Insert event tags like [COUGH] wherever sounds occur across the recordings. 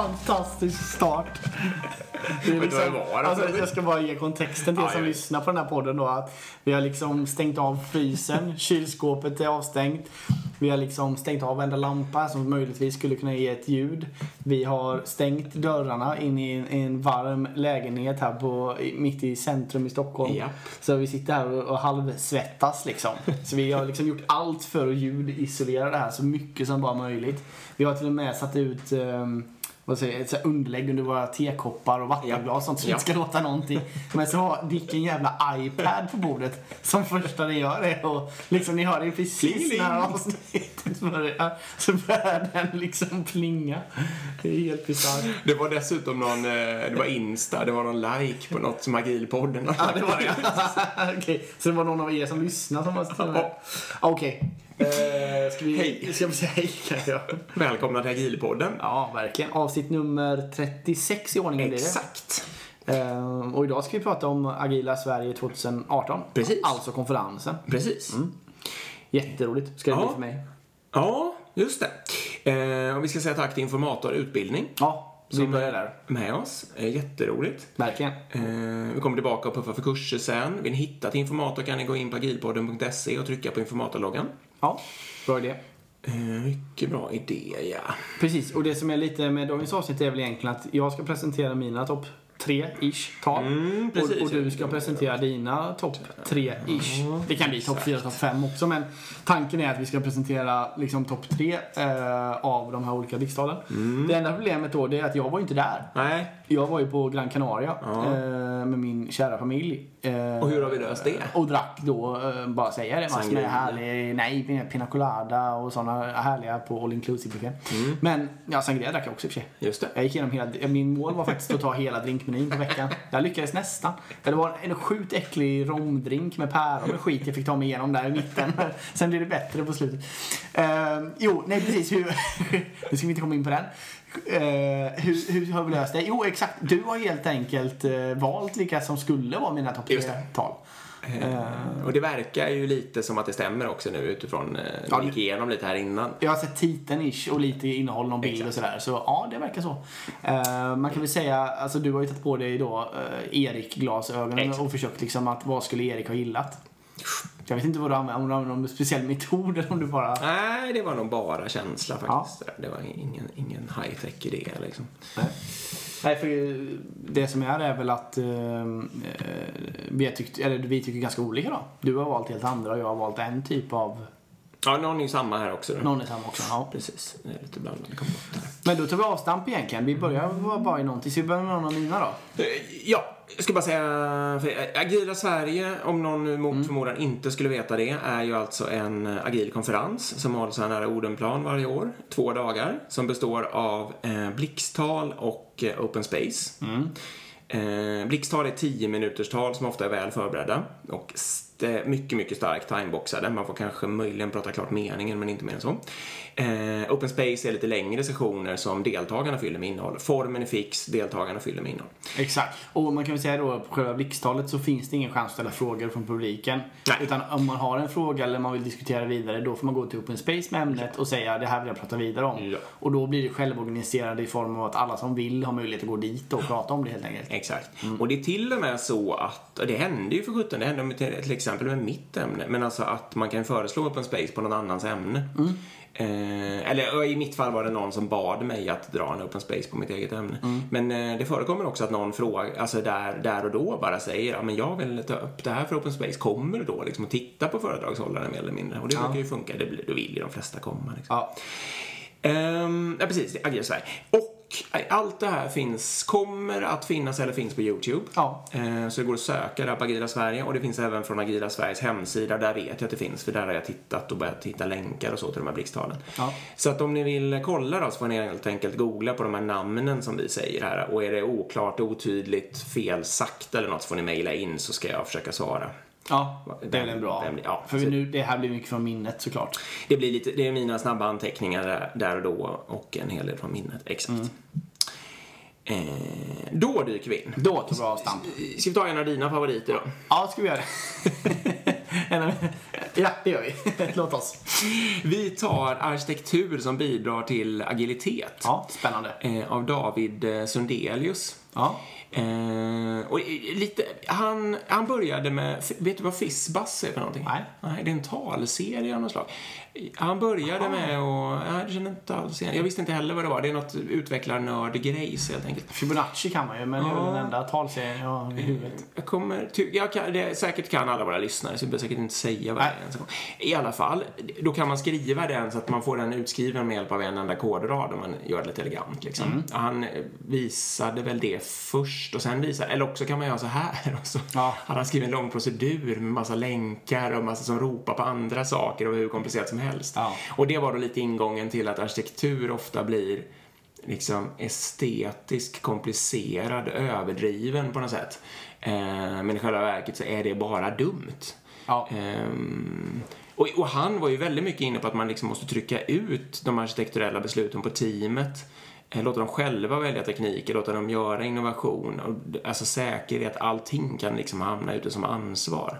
fantastisk start. Det är liksom, alltså, jag ska bara ge kontexten till er Ja, som lyssnar på den här podden då. Att vi har liksom stängt av frysen, [LAUGHS] kylskåpet är avstängt. Vi har liksom stängt av varenda lampa som möjligtvis skulle kunna ge ett ljud. Vi har stängt dörrarna in i en, i en varm lägenhet här på, mitt i centrum i Stockholm. Japp. Så vi sitter här och, och halvsvettas liksom. Så vi har liksom gjort allt för att ljudisolera det här så mycket som bara möjligt. Vi har till och med satt ut um, ett så här underlägg under våra tekoppar och vattenglas sånt så det inte ska låta någonting. Men så har Dick en jävla iPad på bordet som första det gör är och liksom ni hör det precis när avsnittet börjar så börjar den liksom plinga. Det är helt bisarrt. Det var dessutom någon, eh, det var Insta, det var någon like på något som Agilpodden. Ja, det var det. [LAUGHS] Okej, så det var någon av er som lyssnade som var och. Okej. Eh, ska vi... Hej. Ska vi säga hej kanske? Ja. Välkomna till Agilpodden. ja, verkligen. Avsnitt nummer 36 i ordningen blir det. Exakt. Eh, och idag ska vi prata om Agila Sverige 2018. Precis. Alltså konferensen. Precis. Jätteroligt ska det Ja. bli för mig. Ja, just det. Eh, och vi ska säga tack till Informator Utbildning Ja, vi börjar är där. med oss. Eh, jätteroligt. Verkligen. Eh, vi kommer tillbaka och puffar för kurser sen. Vill ni hitta till Informator kan ni gå in på agilpodden.se och trycka på Informatorloggan. Ja, bra idé. Eh, mycket bra idé, ja. Precis, och det som är lite med dagens avsnitt är väl egentligen att jag ska presentera mina topp tre ish tal. Mm, precis. och, och du ska presentera dina topp tre ish. Det kan bli topp fyra, topp fem också men tanken är att vi ska presentera liksom topp tre eh, av de här olika blixttalen. Mm. Det enda problemet då är att jag var inte där. Nej, Jag var ju på Gran Canaria Ja. eh, med min kära familj. Eh, Och hur har vi löst det? Och drack då, eh, bara säga det, massor med härlig, nej, pina colada och sådana härliga på all inclusive buffé. Mm. Men, ja, sangria drack jag också i och för sig. just det. Jag gick igenom hela, min mål var faktiskt att ta hela drinkmenyn på veckan. Jag lyckades nästan. Det var en sjukt äcklig romdrink med päron och skit jag fick ta mig igenom där i mitten. [LAUGHS] Sen blev det bättre på slutet. Eh, jo, nej precis. Hur, [LAUGHS] nu ska vi inte komma in på den. Eh, hur, hur har vi löst det? Jo, exakt. Du har helt enkelt eh, valt vilka som skulle vara mina topp tre-tal. Eh, och det verkar ju lite som att det stämmer också nu utifrån, eh, Ja, gick igenom lite här innan. Jag har sett titeln ish och lite innehåll, någon bild och sådär. Så ja, det verkar så. Eh, man kan väl säga, alltså du har ju tagit på dig då uh, Erik-glasögonen Exakt. och försökt liksom att vad skulle Erik ha gillat? Jag vet inte vad du använder, om du använder någon speciell metod eller om du bara... Nej, det var nog bara känsla faktiskt. Det var ingen, ingen high-tech idé liksom. Nej. Nej, för det som är är väl att ehm, eh, vi, tyckt, eller vi tycker ganska olika då. Du har valt helt andra och jag har valt en typ av... Ja, någon är samma här också. Då. Någon är samma också. Ja. Precis, det är lite blandade kompotter. Men då tar vi avstamp egentligen. Vi börjar bara i någonting. Så vi börjar med någon av mina då. Eh, Ja, jag ska bara säga, för Agila Sverige, om någon nu Mm. mot förmodan inte skulle veta det, är ju alltså en eh, agil konferens som hålls här nära Odenplan varje år. Två dagar, som består av eh, blixttal och eh, open space. Mm. Eh, blixttal är 10 minuters tal som ofta är väl förberedda och st- mycket, mycket starkt timeboxade. Man får kanske möjligen prata klart meningen, men inte mer än så. Eh, open space är lite längre sessioner som deltagarna fyller med innehåll. Formen är fix, deltagarna fyller med innehåll. Exakt. Och man kan väl säga då på själva blixttalet så finns det ingen chans att ställa frågor från publiken. Nej. Utan om man har en fråga eller man vill diskutera vidare då får man gå till Open Space med ämnet och säga det här vill jag prata vidare om. Ja. Och då blir det självorganiserande i form av att alla som vill har möjlighet att gå dit och prata om det helt enkelt. Exakt. Och det är till och med så att, och det hände ju för sjutton, det hände med till, till exempel med mitt ämne, men alltså att man kan föreslå open space på någon annans ämne. Eh, eller i mitt fall var det någon som bad mig att dra en open space på mitt eget ämne. Men eh, det förekommer också att någon frågar, alltså där, där och då bara säger, ja men jag vill ta upp det här för open space, kommer du då liksom att titta på föredragshållaren mer eller mindre? Och det verkar ju funka, det, då vill ju de flesta komma. Liksom. Ja. Ehm, ja, precis. Agila Sverige. Och allt det här finns, kommer att finnas eller finns på YouTube. Ja. Ehm, så det går att söka där på Agila Sverige och det finns även från Agila Sveriges hemsida. Där vet jag att det finns, för där har jag tittat och börjat hitta länkar och så till de här blixttalen. Ja. Så att om ni vill kolla då så får ni helt enkelt googla på de här namnen som vi säger här. Och är det oklart, otydligt, fel sagt eller något så får ni mejla in så ska jag försöka svara. Ja, det är väl en bra. Vem- ja, För nu, det här blir mycket från minnet såklart. Det blir lite, det är mina snabba anteckningar där, och då och en hel del från minnet. Exakt. Eh, då dyker vi in. Då tar vi avstamp. Ska vi ta en av dina favoriter då? Ja, ska vi göra det? [LAUGHS] Ja, det gör vi. [LAUGHS] Låt oss. Vi tar arkitektur som bidrar till agilitet. Ja, spännande. Eh, av David eh, Sundelius. Ja. Eh, och lite, han, han började med, vet du vad Fizzbuzz är för någonting? Nej. Nej, det är en talserie av något slag. Han började med att, nej det känner inte alls igen. Jag visste inte heller vad det var. Det är något utvecklarnörd-grejs helt enkelt. Fibonacci kan man ju, men det är väl den enda talserien jag har i huvudet. Jag kommer, ty, jag kan, det, säkert kan alla våra lyssnare, så jag behöver säkert inte säga vad det är. I alla fall, då kan man skriva den så att man får den utskriven med hjälp av en enda kodrad om man gör det lite elegant. Liksom. Han eh, visade väl det först och sen visade, eller också kan man göra så här. [LAUGHS] Och så Ja. hade han skrivit en lång procedur med massa länkar och massa som ropar på andra saker och hur komplicerat som helst. Ja. Och det var då lite ingången till att arkitektur ofta blir liksom estetisk, komplicerad, överdriven på något sätt. Eh, men i själva verket så är det bara dumt. Ja. Ehm, och, och han var ju väldigt mycket inne på att man liksom måste trycka ut de arkitekturella besluten på teamet. Eh, Låta dem själva välja tekniker, låta dem göra innovation. Och, alltså säkerhet, allting kan liksom hamna ute som ansvar.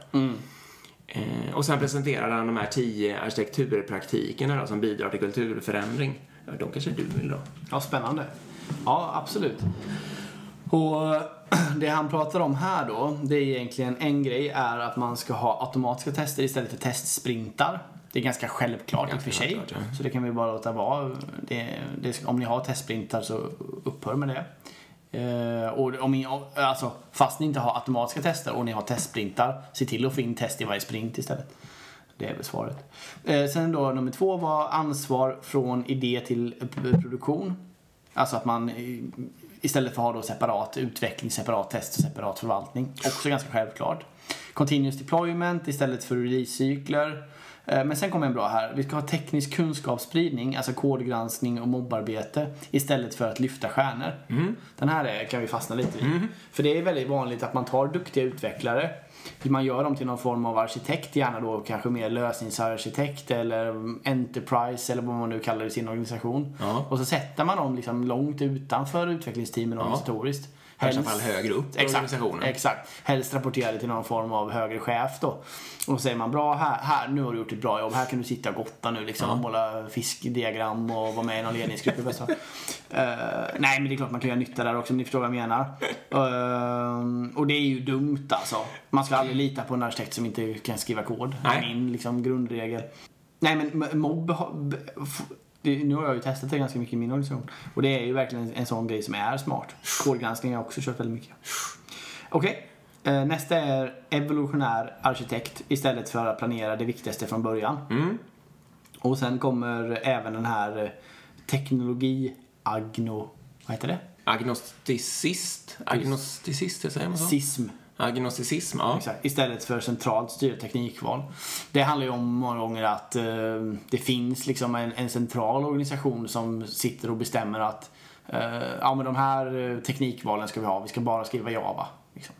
Eh, och sen presenterade han de här tio arkitekturpraktikerna då, som bidrar till kulturförändring. Ja, de kanske du vill då? Ja, spännande. Ja, absolut. Och [CLEARS THROAT] det han pratar om här då, det är egentligen en grej är att man ska ha automatiska tester istället för testsprintar. Det är ganska självklart i och för sig. självklart, ja. Så det kan vi bara låta vara. Det, det, om ni har testsprintar så upphör med det. Eh, och om ni, alltså, fast ni inte har automatiska tester och ni har testsprintar, se till att få in test i varje sprint istället. Det är väl svaret. Eh, sen då nummer två var ansvar från idé till produktion. Alltså att man eh, istället för att ha då separat utveckling, separat test och separat förvaltning. Också ganska självklart. Continuous deployment istället för releasecykler. Eh, Men sen kommer en bra här. Vi ska ha teknisk kunskapsspridning, alltså kodgranskning och mobbarbete istället för att lyfta stjärnor. Den här är, kan vi fastna lite vid. För det är väldigt vanligt att man tar duktiga utvecklare man gör dem till någon form av arkitekt, gärna då kanske mer lösningsarkitekt eller enterprise eller vad man nu kallar det i sin organisation. Ja. Och så sätter man dem liksom långt utanför utvecklingsteamen organisatoriskt. I värsta fall högre upp i Exakt, organisationen. exakt. Helst rapportera det till någon form av högre chef då. Och säger man bra här, här, nu har du gjort ett bra jobb, här kan du sitta och gotta nu liksom och måla fiskdiagram och vara med i någon ledningsgrupp. [LAUGHS] Eh, nej men det är klart man kan göra nytta där också om ni förstår vad jag menar. Eh, och det är ju dumt alltså. Man ska aldrig lita på en arkitekt som inte kan skriva kod. Det är min liksom, grundregel. Nej men mobb det, nu har jag ju testat det ganska mycket i min organisation. Och det är ju verkligen en sån grej som är smart. Kodgranskning har jag också kört väldigt mycket. Okej. Eh, nästa är evolutionär arkitekt istället för att planera det viktigaste från början. Mm. Och sen kommer även den här eh, teknologi agno... Vad heter det? Agnosticist? Agnosticist, säger man så? Sism. Agnosticism, ja. Exakt. Istället för centralt styrt teknikval. Det handlar ju om många gånger att eh, det finns liksom en, en central organisation som sitter och bestämmer att eh, ja, men de här eh, teknikvalen ska vi ha. Vi ska bara skriva Java. Liksom.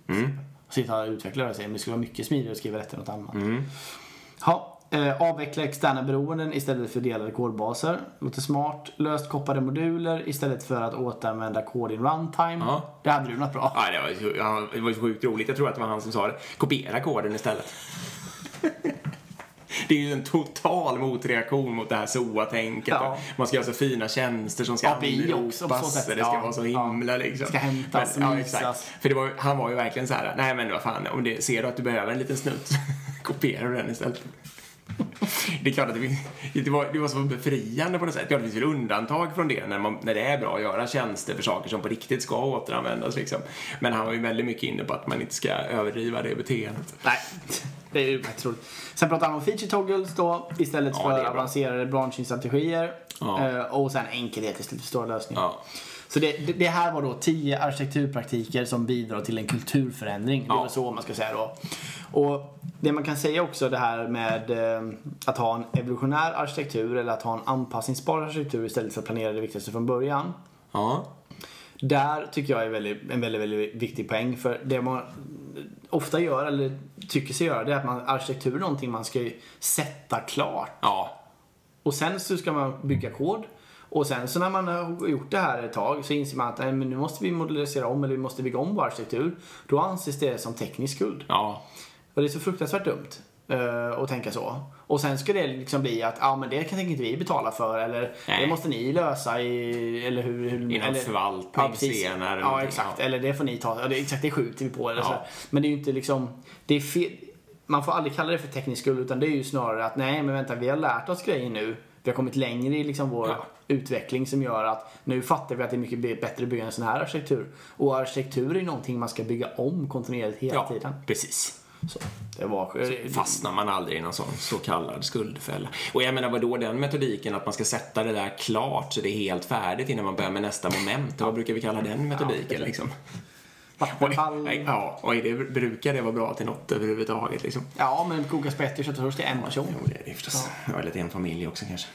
Och sitta och utvecklare och säga men det skulle vara mycket smidigare att skriva rätt än något annat. Ja, eh, avveckla externa beroenden istället för delade kodbaser. Låter smart. Löst kopplade moduler istället för att återanvända kod in runtime. Ja. Det hade du något bra. Ja, det var, ju- ja, det var ju sjukt roligt. Jag tror att det var han som sa det. Kopiera koden istället. [LAUGHS] Det är ju en total motreaktion mot det här SOA-tänket. Ja. Man ska göra så fina tjänster som ska API anropas. Det ska Ja. vara så Ja. himla liksom. Ska hämtas, Men, ja, exakt. För det var, han var ju verkligen så här, nej men vad fan, om det, ser du att du behöver en liten snutt, [LAUGHS] kopierar du den istället. [LAUGHS] Det är klart att det, det, var, det var så befriande på något sätt. Ja, det finns väl undantag från det när, man, när det är bra att göra tjänster för saker som på riktigt ska återanvändas. Liksom. Men han var ju väldigt mycket inne på att man inte ska överdriva det beteendet. Nej, det är ju roligt. Sen pratar han om feature toggles då istället Ja, för avancerade branschingstrategier. Ja. Eh, och sen enkelhet istället för stora lösningar. Ja. Så det, det, det här var då tio arkitekturpraktiker som bidrar till en kulturförändring. Det Ja. var så man ska säga då. Och det man kan säga också det här med eh, att ha en evolutionär arkitektur eller att ha en anpassningsbar arkitektur istället för att planera det viktigaste från början. Ja. Där tycker jag är väldigt, en väldigt, väldigt viktig poäng. För det man ofta gör, eller tycker sig göra, det är att man, arkitektur är någonting man ska sätta klart. Ja. Och sen så ska man bygga kod. Och sen så när man har gjort det här ett tag så inser man att nej, men nu måste vi modellisera om eller vi måste bygga om vår arkitektur. Då anses det som teknisk skuld. Ja. Och det är så fruktansvärt dumt. eh, och tänka så. Och sen ska det liksom bli att, ja men det kan inte vi betala för eller Nej. det måste ni lösa i, eller hur, hur I någon eller, förvaltning precis. senare eller Ja exakt, ja. eller det får ni ta, ja, det, exakt det skjuter vi på eller Ja. så. Men det är ju inte liksom, det är fel, man får aldrig kalla det för teknisk skuld utan det är ju snarare att nej men vänta vi har lärt oss grejer nu. Vi har kommit längre i liksom vår Ja. utveckling som gör att nu fattar vi att det är mycket bättre att bygga en sån här arkitektur. Och arkitektur är någonting man ska bygga om kontinuerligt hela Ja, tiden. precis. Så, det var... fastnar man aldrig i någon sån så kallad skuldfälla. Och jag menar vadå den metodiken att man ska sätta det där klart så det är helt färdigt innan man börjar med nästa moment. Vad brukar vi kalla den metodiken precis. liksom? Vattenfall. Ja, och är det, brukar det vara bra till något överhuvudtaget liksom? Ja, men koka spett i köttfärs till en person. Jo, det är det förstås. Ja. Eller till en familj också kanske.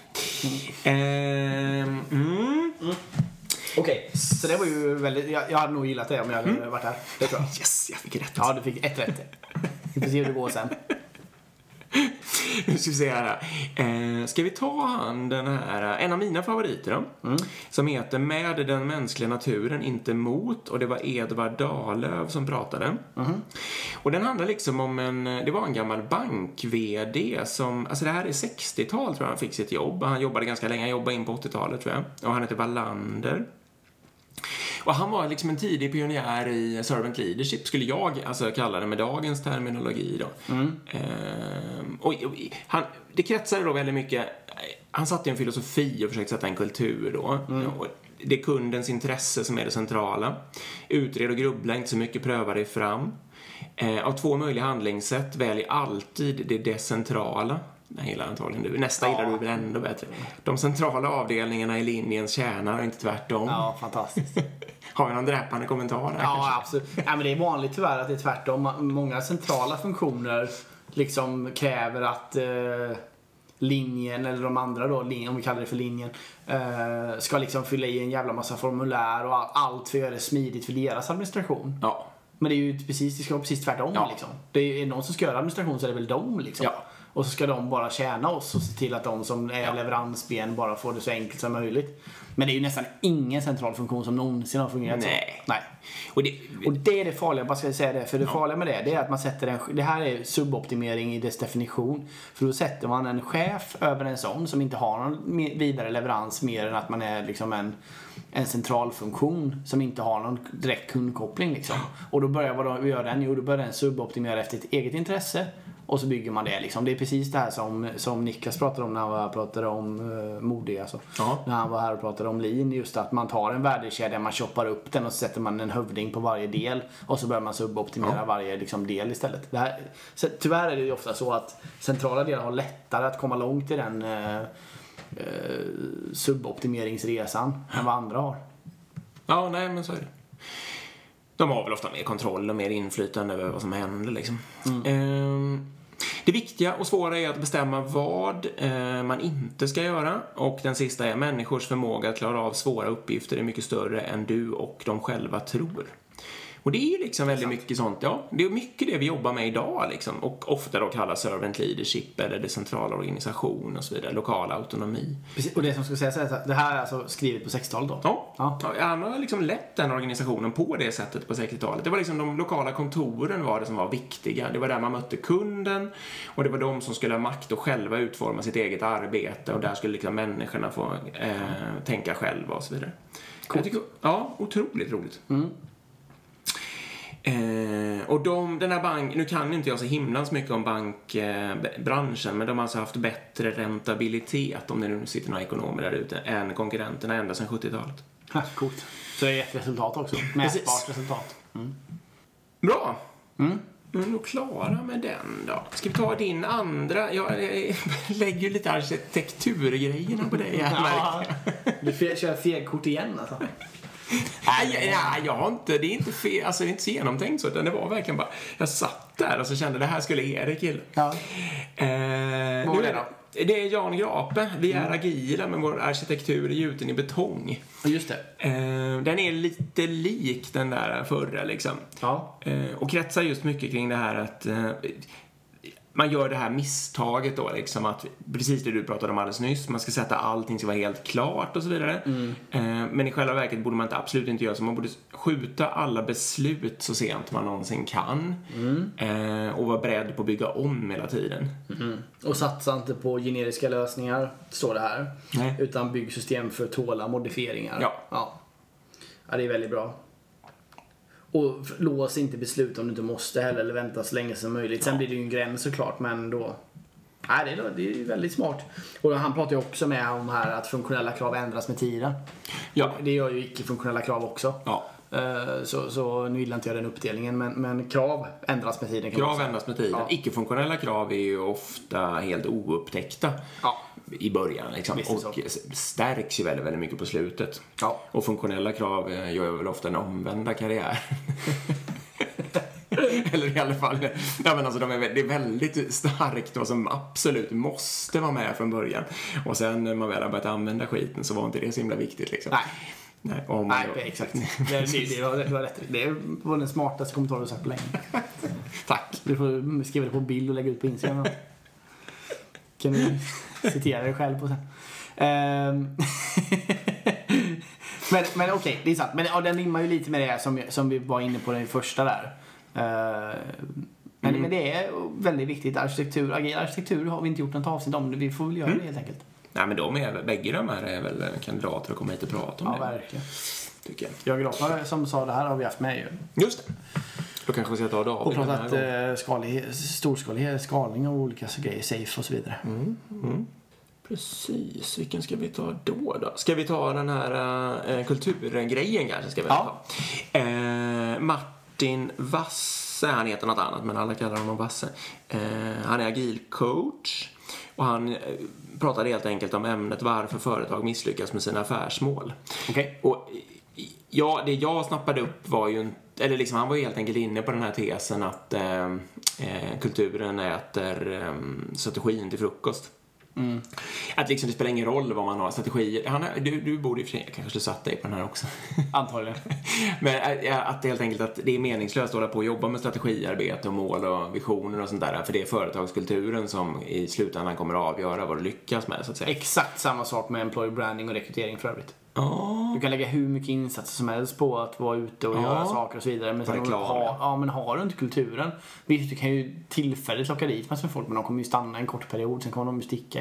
Ehm, mm. Okej, så det var ju väldigt... Jag, jag hade nog gillat det om jag hade varit här. Det tror jag. Yes, jag fick rätt. Ja, du fick ett rätt. Vi får se hur det går sen. Nu ska vi se här. Eh, ska vi ta han den här, en av mina favoriter då? Mm. Som heter Med den mänskliga naturen, inte mot. Och det var Edvard Dahlöf som pratade. Mm-hmm. Och den handlar liksom om en, det var en gammal bank-VD som, alltså det här är 60-tal tror jag han fick sitt jobb. Han jobbade ganska länge, han jobbade in på 80-talet tror jag. Och han heter Wallander. Och han var liksom en tidig pionjär i servant leadership, skulle jag alltså kalla det med dagens terminologi då. Ehm, och, och, han, det kretsade då väldigt mycket, han satte en filosofi och försökte sätta en kultur då. Och det är kundens intresse som är det centrala. Utred och grubbla inte så mycket, pröva dig fram. Eh, av två möjliga handlingssätt, välj alltid det decentrala. Den gillar antagligen du. Nästa gillar du väl ändå bättre. De centrala avdelningarna i linjens kärna och inte tvärtom. Ja, fantastiskt. [LAUGHS] Har vi någon dräpande kommentar där Ja, kanske? absolut. Ja, men det är vanligt tyvärr att det är tvärtom. Många centrala funktioner liksom kräver att eh, linjen, eller de andra då, om vi kallar det för linjen, eh, ska liksom fylla i en jävla massa formulär och all- allt för att göra det smidigt för deras administration. Ja. Men det är ju precis, det ska vara precis tvärtom Ja. liksom. Det är, är någon som ska göra administration så är det väl de liksom. Ja. Och så ska de bara tjäna oss och se till att de som är Ja. leveransben bara får det så enkelt som möjligt. Men det är ju nästan ingen central funktion som någonsin har fungerat Nej. så. Nej. Och det, Och det är det farliga, jag bara ska säga det. För det farliga med det, det är att man sätter en, det här är suboptimering i dess definition. För då sätter man en chef över en sån som inte har någon vidare leverans mer än att man är liksom en, en centralfunktion som inte har någon direkt kundkoppling liksom. Och då börjar vad gör den? Jo, då börjar den suboptimera efter ett eget intresse. Och så bygger man det liksom. Det är precis det här som, som Niklas pratade om när han var här och pratade om uh, mode alltså. Ja. När han var här och pratade om lean, just att man tar en värdekedja, man choppar upp den och så sätter man en hövding på varje del och så börjar man suboptimera varje liksom, del istället. Det här, så, tyvärr är det ju ofta så att centrala delar har lättare att komma långt i den eh, eh, suboptimeringsresan än vad andra har. ja, nej men så är det. De har väl ofta mer kontroll och mer inflytande över vad som händer liksom. Ehm, det viktiga och svåra är att bestämma vad eh, man inte ska göra. Och den sista är människors förmåga att klara av svåra uppgifter är mycket större än du och de själva tror. Och det är liksom väldigt mycket sånt, ja, det är mycket det vi jobbar med idag liksom. Och ofta då kallas servant leadership eller decentrala organisation och så vidare, lokal autonomi. Precis, och det som ska sägas är att det här är alltså skrivet på 60-talet då? Ja, Ja. han har liksom lett den organisationen på det sättet på 60-talet. Det var liksom de lokala kontoren var det som var viktiga. Det var där man mötte kunden och det var de som skulle ha makt och själva utforma sitt eget arbete och där skulle liksom människorna få eh, tänka själva och så vidare. Jag tycker, ja, otroligt roligt. Eh, och de, den här bank, nu kan inte jag så himlans mycket om bankbranschen, men de har alltså haft bättre rentabilitet, om det nu sitter några ekonomer där ute, än konkurrenterna ända sedan 70-talet. Ha, Coolt. Så det är ett resultat också. Mätbart resultat. Bra. Mm. Nu är vi nog klara med den då. Ska vi ta din andra? Jag eh, lägger ju lite arkitekturgrejerna på dig här. Ja, du kör fegkort igen alltså. Nej, nej, jag har inte, det är inte fel, alltså det är inte så genomtänkt så, utan det var verkligen bara, jag satt där och så kände det här skulle Erik gilla. Ja. Eh, Vad var det då? Det är Jan Grape. Vi Mm. är agila, men vår arkitektur är gjuten i betong. Just det. Eh, den är lite lik den där förra, liksom. Ja. Eh, och kretsar just mycket kring det här att eh, man gör det här misstaget då, liksom att precis det du pratade om alldeles nyss, man ska sätta allting ska vara helt klart och så vidare. Eh, men i själva verket borde man inte, absolut inte göra så. Man borde skjuta alla beslut så sent man någonsin kan. Eh, och vara beredd på att bygga om hela tiden. Och satsa inte på generiska lösningar, står det här. Nej. Utan bygg system för att tåla modifieringar. Ja. ja. Ja, det är väldigt bra. Och lås inte beslut om du inte måste heller, eller vänta så länge som möjligt. Sen blir det ju en gräns såklart, men då... Nej, det är, det är väldigt smart. Och han pratar ju också med om här att funktionella krav ändras med tiden. Ja. Det gör ju icke-funktionella krav också. Ja. Eh, Så, så nu gillar inte jag den uppdelningen, men, men krav ändras med tiden Krav ändras med tiden. Ja. Icke-funktionella krav är ju ofta helt oupptäckta Ja. i början. Liksom. Visst så. Och stärks ju väldigt, väldigt mycket på slutet. Ja. Och funktionella krav eh, gör väl ofta en omvända karriär. [LAUGHS] Eller i alla fall, ja, men alltså de är, det är väldigt starkt och som absolut måste vara med från början. Och sen när man väl har börjat använda skiten så var inte det så himla viktigt liksom. Nej. Nej, man Nej, exakt. [LAUGHS] Det, det, det, har- du har rätt. Det var den smartaste kommentaren du sagt på länge. [LAUGHS] Tack. Du får skriva det på bild och lägga ut på Instagram. [LAUGHS] Kan du citera dig själv på sen. Ehm. men men okej, det är sant. Men ja, den rimmar ju lite med det som, som vi var inne på den första där. Ehm, men, men det är väldigt viktigt. Arkitektur, agil arkitektur har vi inte gjort något avsnitt om. Vi får väl göra det helt enkelt. Nej, men de är, bägge de här är väl kandidater att komma hit och prata om Ja, det. verkligen. Tycker jag. Jörgen Loppar som sa det här har vi haft med ju. Just det. Då kanske vi ska ta David Och pratat eh, skalig, storskalig skalning av olika grejer, safe och så vidare. Precis, vilken ska vi ta då? då? Ska vi ta den här äh, kulturgrejen kanske? Ska vi Ja. ta? Eh, Martin Wasse, han heter något annat men alla kallar honom Wasse. Eh, han är agilcoach och han eh, pratade helt enkelt om ämnet varför företag misslyckas med sina affärsmål. Okej. Och ja, det jag snappade upp var ju en- eller liksom, han var ju helt enkelt inne på den här tesen att eh, eh, kulturen äter eh, strategin till frukost. Att liksom det spelar ingen roll vad man har strategier. Han, är- du, du borde i och för sig, jag kanske skulle satt dig på den här också. [LAUGHS] Antagligen. Men äh, att det helt enkelt att det är meningslöst att hålla på och jobba med strategiarbete och mål och visioner och sånt där. För det är företagskulturen som i slutändan kommer att avgöra vad du lyckas med så att säga. Exakt samma sak med employer branding och rekrytering för övrigt. Ja, Du kan lägga hur mycket insatser som helst på att vara ute och Ja. göra saker och så vidare. Men, På sen har, ja. men har du inte kulturen, visst du kan ju tillfälligt locka dit massor med folk men de kommer ju stanna en kort period, sen kommer de ju sticka.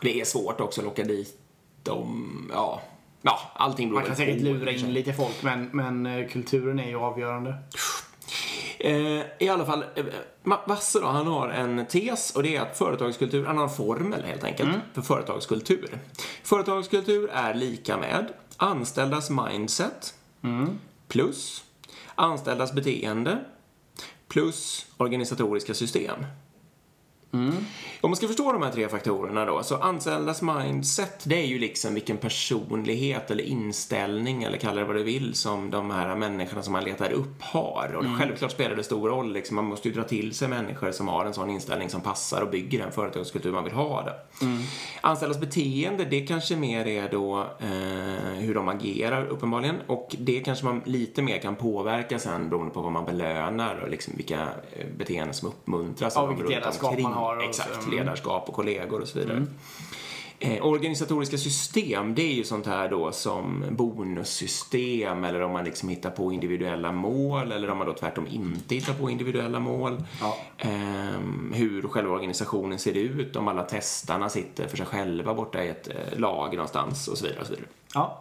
det är svårt också att locka dit dem. Ja, ja allting beror Man kan säkert på, lura in lite folk men, men eh, kulturen är ju avgörande. [SNIFFS] [SNIFFS] Eh, I alla fall, eh, Vasse då, han har en tes och det är att företagskultur, han har en formel helt enkelt för företagskultur. Företagskultur är lika med anställdas mindset plus anställdas beteende plus organisatoriska system. Om man ska förstå de här tre faktorerna då, så anställdas mindset, det är ju liksom vilken personlighet eller inställning, eller kalla det vad du vill, som de här människorna som man letar upp har. Och självklart spelar det stor roll, liksom, man måste ju dra till sig människor som har en sån inställning som passar och bygger den företagskultur man vill ha. Det. Anställdas beteende, det kanske mer är då eh, hur de agerar uppenbarligen, och det kanske man lite mer kan påverka sen beroende på vad man belönar och liksom vilka eh, beteenden som uppmuntras. Ja, vilket ledarskap man har så. Exakt, Mm. ledarskap och kollegor och så vidare. Eh, organisatoriska system, det är ju sånt här då som bonussystem eller om man liksom hittar på individuella mål eller om man då tvärtom inte hittar på individuella mål. Ja. Ehm, hur själva organisationen ser ut, om alla testarna sitter för sig själva borta i ett eh, lag någonstans och så vidare. Och så vidare. Ja.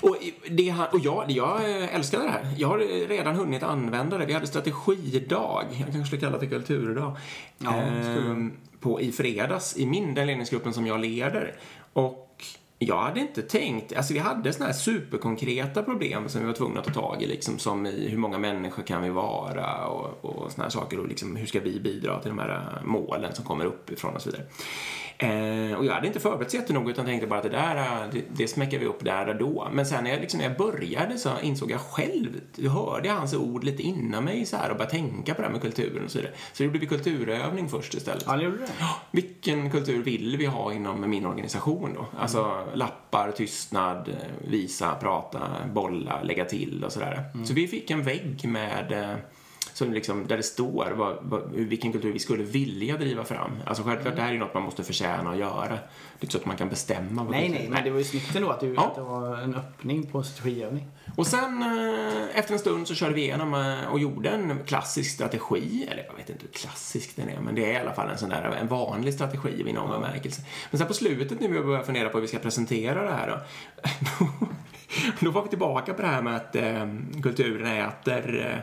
Och, det, och jag, jag eh, älskade det här. Jag har redan hunnit använda det. Vi hade strategidag, jag kanske skulle kalla det kulturdag, Ja, ehm, på, i fredags i min, den ledningsgruppen som jag leder. Och jag hade inte tänkt, alltså vi hade såna här superkonkreta problem som vi var tvungna att ta tag i, liksom som i hur många människor kan vi vara och, och såna här saker och liksom hur ska vi bidra till de här eh, målen som kommer uppifrån och så vidare. Eh, och jag hade inte förberett så jättenoga utan tänkte bara att det där, eh, det, det smäcker vi upp där och då. Men sen när jag, liksom, när jag började så insåg jag själv, jag hörde hans ord lite innan mig så här och började tänka på det här med kulturen och så vidare. Så det blev kulturövning först istället. Ja, det gjorde det. Vilken kultur vill vi ha inom min organisation då? Alltså lappar, tystnad, visa, prata, bolla, lägga till och sådär. Så vi fick en vägg med eh, som liksom, där det står vad, vad, vilken kultur vi skulle vilja driva fram. Alltså självklart, Mm. det här är ju något man måste förtjäna att göra. Det är inte så att man kan bestämma vad Nej, nej, men det var ju snyggt ändå att, du, Ja. att det var en öppning på strategiövning. Och sen eh, efter en stund så körde vi igenom eh, och gjorde en klassisk strategi. Eller jag vet inte hur klassisk den är, men det är i alla fall en sån där en vanlig strategi vid någon bemärkelse. Men sen på slutet när vi började fundera på hur vi ska presentera det här [LAUGHS] då. Då var vi tillbaka på det här med att eh, kulturen äter eh,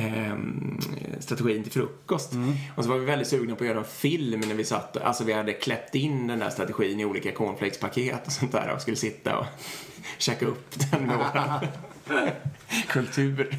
eh, strategin till frukost. Och så var vi väldigt sugna på att göra en film när vi satt, alltså vi hade kläppt in den där strategin i olika cornflakespaket och sånt där och skulle sitta och [LAUGHS] käka upp den med [LAUGHS] [LAUGHS] kultur.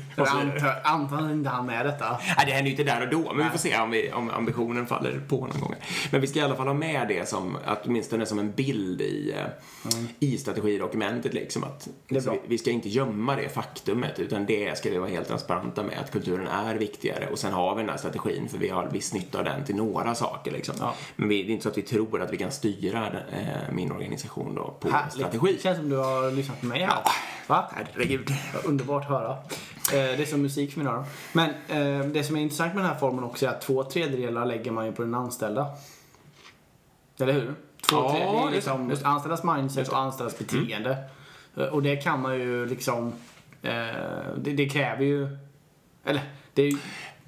Antar inte han med detta. Nej, det händer ju inte där och då, men vi får se om, vi, om ambitionen faller på någon gång. Men vi ska i alla fall ha med det som, att åtminstone som en bild i, eh, i strategidokumentet. Liksom, att, Det är så bra. vi, vi ska inte gömma det faktumet, utan det ska vi vara helt transparenta med, att kulturen är viktigare. Och sen har vi den här strategin, för vi har viss nytta av den till några saker. Liksom. Ja. Men vi, det är inte så att vi tror att vi kan styra eh, min organisation då på Härligt. strategi. Det känns som du har lyssnat på mig här. Va? Herregud. [LAUGHS] Underbart att höra. Eh, det är som musik för mina öron. Men eh, det som är intressant med den här formen också är att två tredjedelar lägger man ju på den anställda. Eller hur? Två Ja, tredjedelar är liksom just- anställdas mindset och anställdas beteende. Eh, Och det kan man ju liksom... Det, det kräver ju... Eller, det är ju...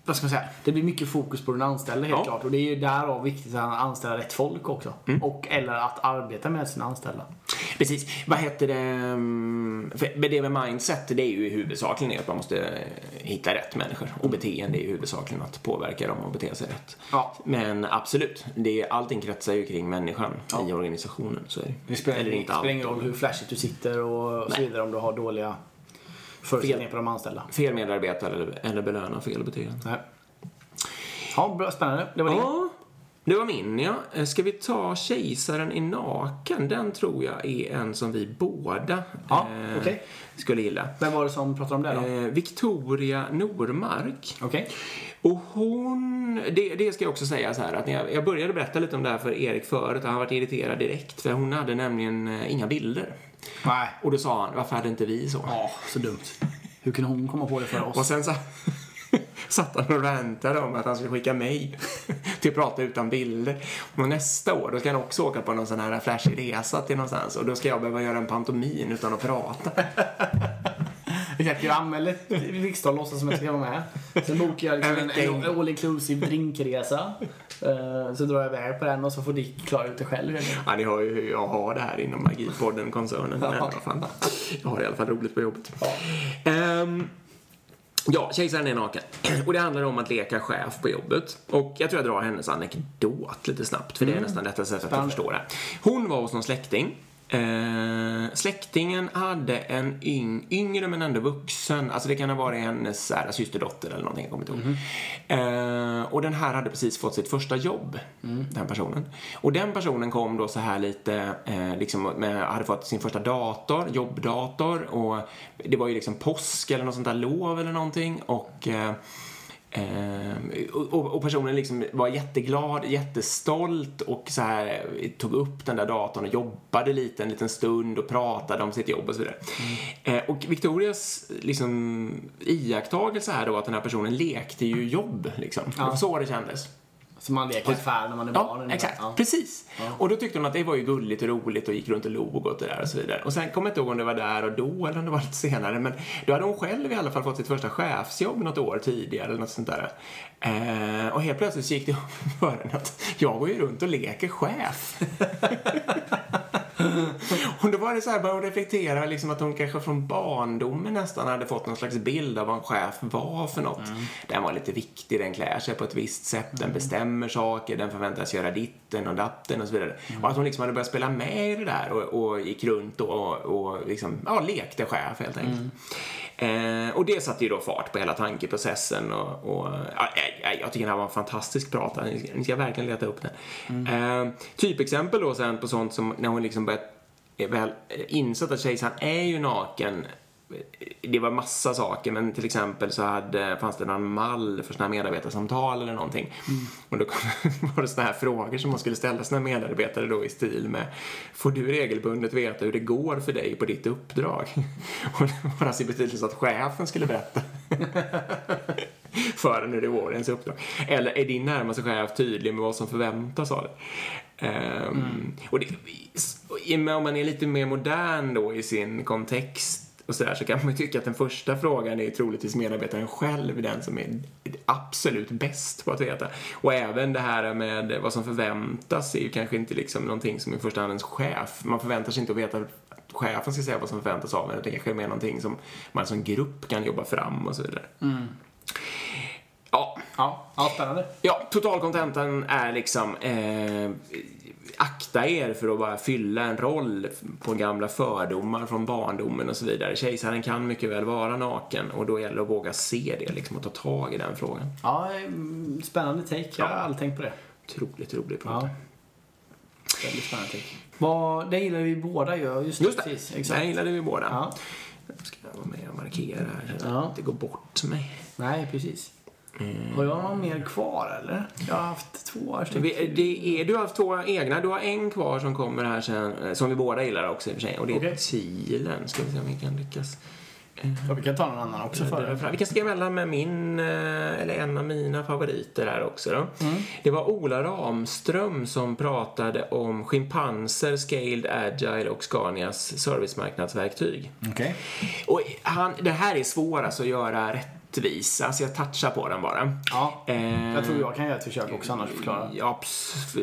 Vad ska man säga? Det blir mycket fokus på den anställda helt Ja. klart. Och det är ju därav viktigt att anställa rätt folk också. Mm. Och, eller att arbeta med sina anställda. Precis. Vad heter det? mm, För det med mindset, det är ju huvudsakligen att man måste eh, hitta rätt människor. Och beteende är ju huvudsakligen att påverka dem att bete sig rätt. Ja. Men absolut, det är, allting kretsar ju kring människan i organisationen. Så är det. Det spelar, Eller det inte spelar ingen roll hur flashigt du sitter och så Nej. vidare om du har dåliga förutsättningar på de anställda. Fel medarbetare eller, eller belöna fel beteende. Nej. Ja, bra, spännande. Det var det. Ja, det var min ja. Eh, Ska vi ta Kejsaren i naken? Den tror jag är en som vi båda Ja, eh, okej. skulle gilla. Vem var det som pratade om det då? Eh, Victoria Normark. Okej. Och hon, det, det ska jag också säga så här att jag, jag började berätta lite om det här för Erik förut och han varit irriterad direkt för hon hade nämligen eh, inga bilder. Nej. Och då sa han, varför hade inte vi så? Ja, så dumt. Hur kunde hon komma på det för Och oss? sen så [LAUGHS] satt han och rantade om att han skulle skicka mig [LAUGHS] till att prata utan bilder. Och nästa år, då ska han också åka på någon sån här flashig resa till någonstans och då ska jag behöva göra en pantomin utan att prata. [LAUGHS] Exakt, jag till riksdagen låtsas som jag ska vara med. Sen bokar jag liksom en, en all inclusive drinkresa. Eh, Så drar jag iväg på den och så får Dick klara ut det själv. Ja, ni hör ju hur jag har det här inom Magipodden-koncernen. Fan, jag har i alla fall roligt på jobbet. Ehm, ja, Kejsaren är naken. Och det handlar om att leka chef på jobbet. Och jag tror jag drar hennes anekdot lite snabbt, för det är nästan detta sättet att förstå det. Hon var hos någon släkting. Eh, släktingen hade en yng, yngre men ändå vuxen, alltså det kan ha varit hennes här, systerdotter eller någonting, jag kommer inte ihåg. Eh, och den här hade precis fått sitt första jobb, den personen. Och den personen kom då så här lite, eh, liksom med, hade fått sin första dator, jobbdator. Och det var ju liksom påsk eller något sånt där lov eller någonting. Och eh, och, och personen liksom var jätteglad, jättestolt och så här tog upp den där datorn och jobbade lite en liten stund och pratade om sitt jobb och så vidare. Eh, och Victorias liksom iakttagelse här då att den här personen lekte ju jobb liksom. Var så det kändes. Som man leker affär när man är barn. Ja, ungefär. exakt. Ja. Precis. Och då tyckte hon att det var ju gulligt och roligt och gick runt och log åt det där och så vidare. Och sen kommer jag inte ihåg om det var där och då eller om det var lite senare. Men då hade hon själv i alla fall fått sitt första chefsjobb något år tidigare eller något sånt där. Eh, och helt plötsligt så gick det upp för henne att jag går ju runt och leker chef. [LAUGHS] och då var det så här, började hon reflektera liksom att hon kanske från barndomen nästan hade fått någon slags bild av vad en chef var för något. Den var lite viktig, den klär sig på ett visst sätt, den bestämmer saker, den förväntas göra ditten och datten och så vidare. Och att hon liksom hade börjat spela med i det där och, och gick runt och, och liksom, ja, lekte chef helt enkelt. Eh, och det satte ju då fart på hela tankeprocessen och, och ja, jag, tycker det här var en fantastisk pratare. Ni ska, verkligen leta upp den. Eh, typexempel då sen på sånt som när hon liksom börjat är väl insett att kejsaren är ju naken. Det var massa saker, men till exempel så hade, fanns det någon mall för såna här medarbetarsamtal eller någonting. Och då [LAUGHS] var det såna här frågor som man skulle ställa sina medarbetare då i stil med Får du regelbundet veta hur det går för dig på ditt uppdrag? [LAUGHS] Och det var alltså i betydelse att chefen skulle berätta. [LAUGHS] förrän det är vårens uppdrag. Eller är din närmaste chef tydlig med vad som förväntas av dig? Um, och det, om man är lite mer modern då i sin kontext och så, där, så kan man ju tycka att den första frågan är troligtvis medarbetaren själv den som är absolut bäst på att veta. Och även det här med vad som förväntas är ju kanske inte liksom någonting som i första hand ens chef, man förväntar sig inte att veta att chefen ska säga vad som förväntas av en, utan kanske är mer någonting som man som grupp kan jobba fram och så vidare. Mm. Ja. Ja, ja, spännande. Ja, totalkontentan är liksom eh, akta er för att bara fylla en roll på gamla fördomar från barndomen och så vidare. Kejsaren kan mycket väl vara naken och då gäller det att våga se det liksom och ta tag i den frågan. Ja, spännande take. Jag har aldrig tänkt på det. Otroligt rolig punkt. Ja. Väldigt spännande take. Vad, det gillar vi båda ju. Just, Just det, precis, det exakt. gillade vi båda. Ja. Nu ska jag vara med och markera här så att Ja. det går bort mig. Nej, precis. Mm. Har jag någon mer kvar eller? Jag har haft två stycken. Vi, det är, du har haft två egna. Du har en kvar som kommer här sen, eh, som vi båda gillar också i och för sig. Och det är Okej. Thielen. Ska vi se om vi kan lyckas. Ja, vi kan ta någon annan också för Vi kan skriva emellan med min, eh, eller en av mina favoriter här också då. Mm. Det var Ola Ramström som pratade om schimpanser, Scaled Agile och Scanias servicemarknadsverktyg. Okej. Och han, det här är svårt alltså att göra rättvisa, så jag touchar på den bara. Ja. Eh, Jag tror jag kan göra ett försök också annars förklara. Ja,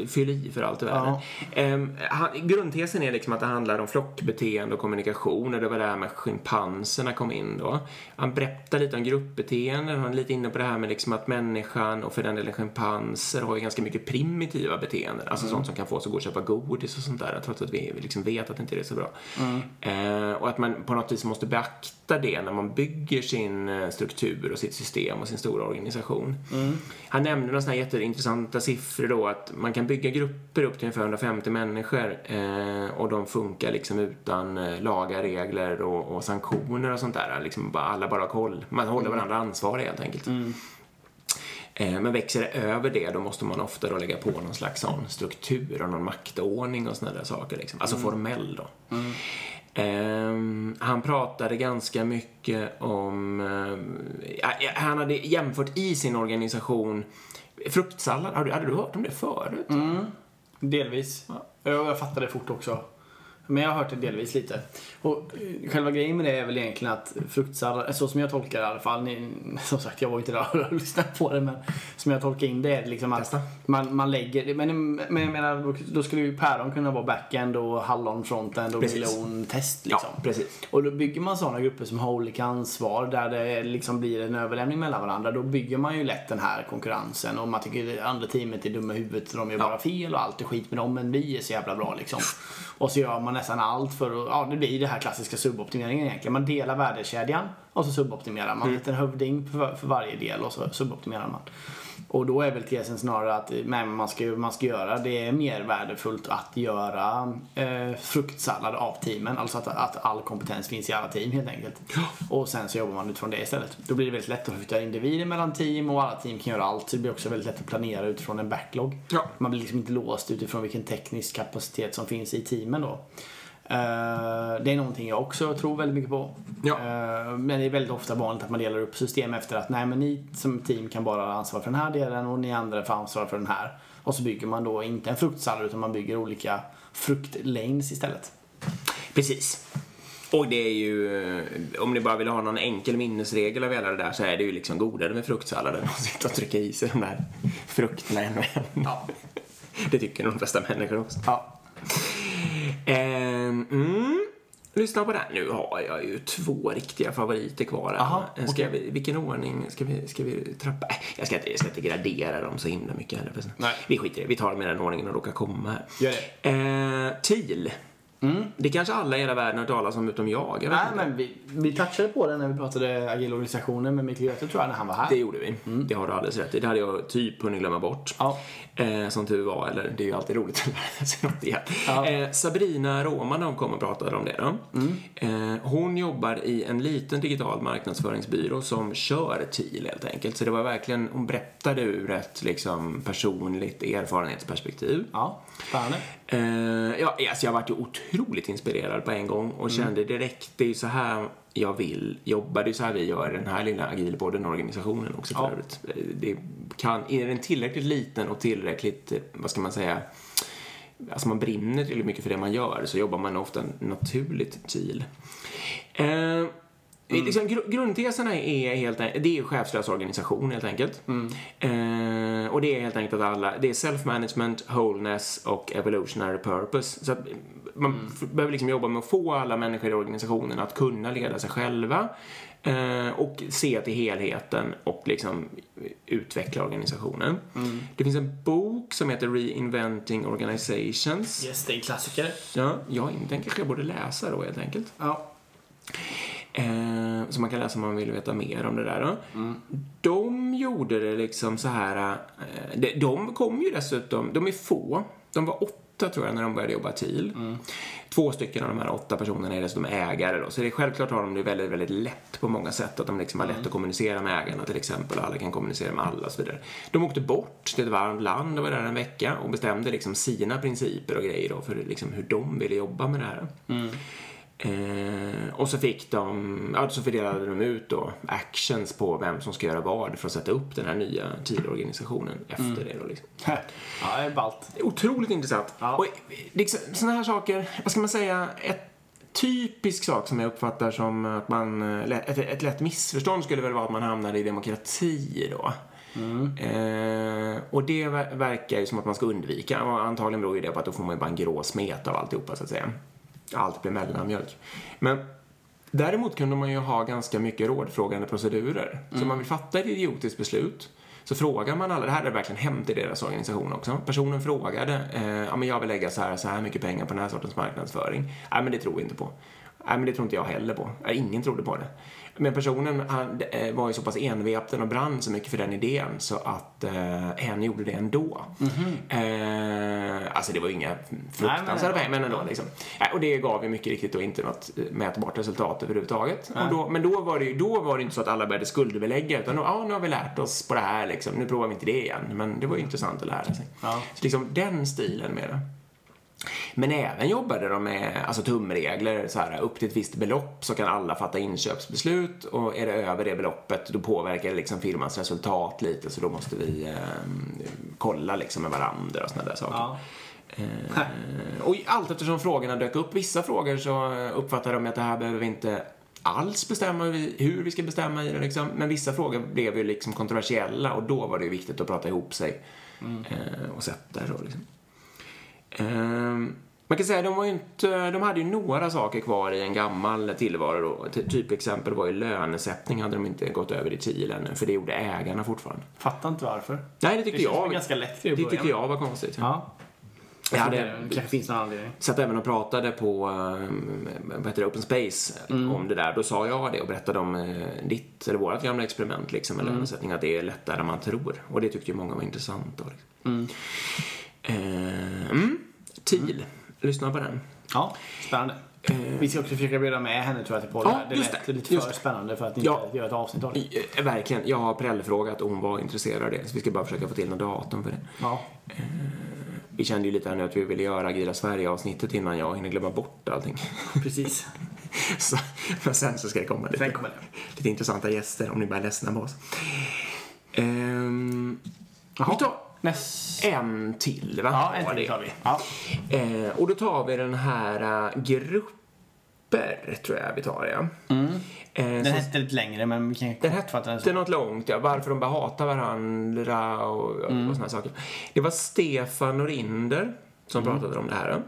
fyll i för allt i världen. Ehm, han, grundtesen är liksom att det handlar om flockbeteende och kommunikation och det var där med schimpanserna kom in då. Han berättar lite om gruppbeteende, han är lite inne på det här med liksom att människan och för den delen schimpanser har ju ganska mycket primitiva beteenden. Alltså sånt som kan få oss att gå och köpa godis och sånt där trots att vi liksom vet att inte det är så bra. Ehm, och att man på något vis måste beakta det när man bygger sin eh, struktur och sitt system och sin stora organisation. Han nämnde några sådana här jätteintressanta siffror då att man kan bygga grupper upp till ungefär 150 människor eh, och de funkar liksom utan eh, lagar, regler och, och sanktioner och sånt där. Liksom bara, alla bara har koll. Man håller varandra ansvariga helt enkelt. Eh, Men växer det över det, då måste man ofta då lägga på någon slags sån struktur och någon maktordning och såna där saker. Liksom. Alltså formell då. Ehm, han pratade ganska mycket om... ja, ja, han hade jämfört i sin organisation fruktsallad. Hade, hade du hört om det förut? Delvis. Jag, jag fattar det fort också. Men jag har hört det delvis lite. Och eh, själva grejen med det är väl egentligen att fruktsallad, så som jag tolkar det i alla fall, ni, [LAUGHS] som sagt jag var inte där [LAUGHS] och lyssnade på det men som jag tolkar in det är det liksom att Testa. man, man lägger, men, men jag menar då, då skulle ju päron kunna vara backend och hallon frontend och Precis. melon test liksom. Ja, precis. Och då bygger man sådana grupper som har olika ansvar där det liksom blir en överlämning mellan varandra. Då bygger man ju lätt den här konkurrensen och man tycker det andra teamet är dumma i huvudet och de gör bara fel och allt är skit med dem men vi är så jävla bra liksom. Och så gör man nästan allt för att, ja det blir det här klassiska suboptimeringen egentligen. Man delar värdekedjan och så suboptimerar man. Mm. en hövding för, för varje del och så suboptimerar man. Och då är väl tesen snarare att nej, man, ska, man ska göra, det är mer värdefullt att göra eh, fruktsallad av teamen. Alltså att, att all kompetens finns i alla team helt enkelt. Och sen så jobbar man utifrån det istället. Då blir det väldigt lätt att flytta individer mellan team och alla team kan göra allt. Så det blir också väldigt lätt att planera utifrån en backlog. Ja. Man blir liksom inte låst utifrån vilken teknisk kapacitet som finns i teamen då. Eh, det är någonting jag också tror väldigt mycket på. Ja. Eh, men det är väldigt ofta vanligt att man delar upp system efter att nej men ni som team kan bara ha ansvar för den här delen och ni andra får ansvar för den här. Och så bygger man då inte en fruktsallad utan man bygger olika fruktlanes istället. Precis. Och det är ju, eh, om ni bara vill ha någon enkel minnesregel av hela det där så är det ju liksom godare med fruktsalladen och sitta och trycka i sig de där frukterna en och en. Ja. Det tycker nog de flesta människor också. Ja. Ehm, mm. Lyssna på det här. Nu har jag ju två riktiga favoriter kvar. Aha, ska okej. vi, vilken ordning ska vi, ska vi trappa? Äh, jag, ska inte, jag ska inte gradera dem så himla mycket heller. Nej. Vi skiter i det. Vi tar dem i den ordningen de råkar komma här. Gör det. Eh, TIL. Det kanske alla i hela världen har hört talas om utom jag. jag Nej men vi, vi touchade på det när vi pratade agila organisationer med Mikael Göte tror jag när han var här. Det gjorde vi. Det har du alldeles rätt i. Det hade jag typ hunnit glömma bort. Ja. Eh, som tur var, eller det är ju alltid roligt att lära sig något igen. Ja. Eh, Sabrina Romanov kom och pratade om det då. Eh, hon jobbar i en liten digital marknadsföringsbyrå som kör TIL helt enkelt. Så det var verkligen, hon berättade ur ett liksom personligt erfarenhetsperspektiv. Ja, spännande. Eh, ja, alltså jag varit ju otroligt inspirerad på en gång och kände direkt, det är ju så här jag vill jobba. Det är så här vi gör i den här lilla agilpodden-organisationen också för Ja. övrigt. Det kan, är den tillräckligt liten och tillräckligt, eh, vad ska man säga, alltså man brinner tillräckligt mycket för det man gör så jobbar man ofta naturligt till. Eh, liksom, gru- grundteserna är helt en- det är chefslös organisation helt enkelt. Eh, och det är helt enkelt att alla, det är self-management, wholeness och evolutionary purpose. Så att man f- behöver liksom jobba med att få alla människor i organisationen att kunna leda sig själva eh, och se till helheten och liksom utveckla organisationen. Det finns en bok som heter Reinventing Organizations. Yes, det är en klassiker. Ja, jag den kanske jag borde läsa då helt enkelt. Ja. Eh, som man kan läsa om man vill veta mer om det där. Då. De gjorde det liksom så här. Eh, de, de kom ju dessutom, de är få. De var åtta tror jag när de började jobba till. Två stycken av de här åtta personerna är dessutom ägare då. Så det är självklart har de det väldigt, väldigt lätt på många sätt. Att de liksom har lätt att kommunicera med ägarna till exempel. Och alla kan kommunicera med alla och så vidare. De åkte bort till ett varmt land och var där en vecka och bestämde liksom sina principer och grejer då för liksom hur de ville jobba med det här. Eh, och så fick de, ja, så fördelade de ut då actions på vem som ska göra vad för att sätta upp den här nya TIL-organisationen efter det då liksom. [LAUGHS] ja, det är ballt. Otroligt intressant. Ja. Och liksom, sådana här saker, vad ska man säga, ett typisk sak som jag uppfattar som att man, eh, ett, ett lätt missförstånd skulle väl vara att man hamnar i demokrati då. Eh, och det ver- verkar ju som att man ska undvika och antagligen beror ju det på att då får man ju bara en grå smet av alltihopa så att säga. Allt blir mellanmjölk. Men däremot kunde man ju ha ganska mycket rådfrågande procedurer. Så om man vill fatta ett idiotiskt beslut så frågar man alla, det här hade verkligen hänt i deras organisation också. Personen frågade, eh, ja men jag vill lägga så här, så här mycket pengar på den här sortens marknadsföring. Nej men det tror vi inte på. Nej men det tror inte jag heller på. Nej, ingen trodde på det. Men personen han, eh, var ju så pass envepen och brann så mycket för den idén så att eh, hen gjorde det ändå. Eh, alltså det var ju inga fruktansvärda pengar men ändå liksom. Nej, och det gav ju mycket riktigt då inte något eh, mätbart resultat överhuvudtaget. Och då, men då var, det, ju- då var det inte så att alla började skuldbelägga utan då, ja nu har vi lärt oss på det här liksom. Nu provar vi inte det igen. Men det var ju intressant att lära sig. Ja. Så liksom den stilen med det. Men även jobbade de med alltså, tumregler, så här, upp till ett visst belopp så kan alla fatta inköpsbeslut och är det över det beloppet då påverkar det liksom firmans resultat lite så då måste vi eh, kolla liksom med varandra och sådana där saker. Ja. Eh, och allt eftersom frågorna dök upp, vissa frågor så uppfattade de att det här behöver vi inte alls bestämma hur vi, hur vi ska bestämma i det liksom. Men vissa frågor blev ju liksom kontroversiella och då var det ju viktigt att prata ihop sig eh, och sätta det liksom. Ehm, man kan säga de var inte, de hade ju några saker kvar i en gammal tillvaro då. Ty- Typexempel var ju lönesättning hade de inte gått över i TIL ännu, för det gjorde ägarna fortfarande. Fattar inte varför. Nej, det tyckte Det jag. ganska lätt Det början. tyckte jag var konstigt. Ja. Jag hade, Det kanske finns någon anledning. satt även och pratade på um, vad heter det, Open Space Mm. om det där. Då sa jag det och berättade om eh, ditt, eller vårt gamla experiment liksom, med Mm. lönesättning, att det är lättare än man tror. Och det tyckte ju många var intressant. Då, liksom. Mm. Eh, mm. TIL, lyssna på den. Ja, spännande. Vi ska också försöka bjuda med henne tror jag till podden. Ja, det just lät det. lite Just för det. spännande för att inte Ja. göra ett avsnitt av det. Eh, Verkligen. Jag har prällfrågat och hon var intresserad av det. Så vi ska bara försöka få till något datum för det. Ja. Vi kände ju lite här nu att vi ville göra Agila Sverige-avsnittet innan jag hinner glömma bort allting. Precis. [LAUGHS] så, men sen så ska det komma lite, Sen kommer det. lite intressanta gäster om ni bara är ledsna på oss. Ehm, vi tar Näst... en till, va? Ja, en till det. tar vi. Ja. Eh, och då tar vi den här uh, grupper, tror jag vi tar, ja. Eh, Den så- hette lite längre men vi kan Den kortfatta den. hette något långt, ja. Varför de bara hatar varandra och, och, och såna saker. Det var Stefan Norinder som pratade om det här.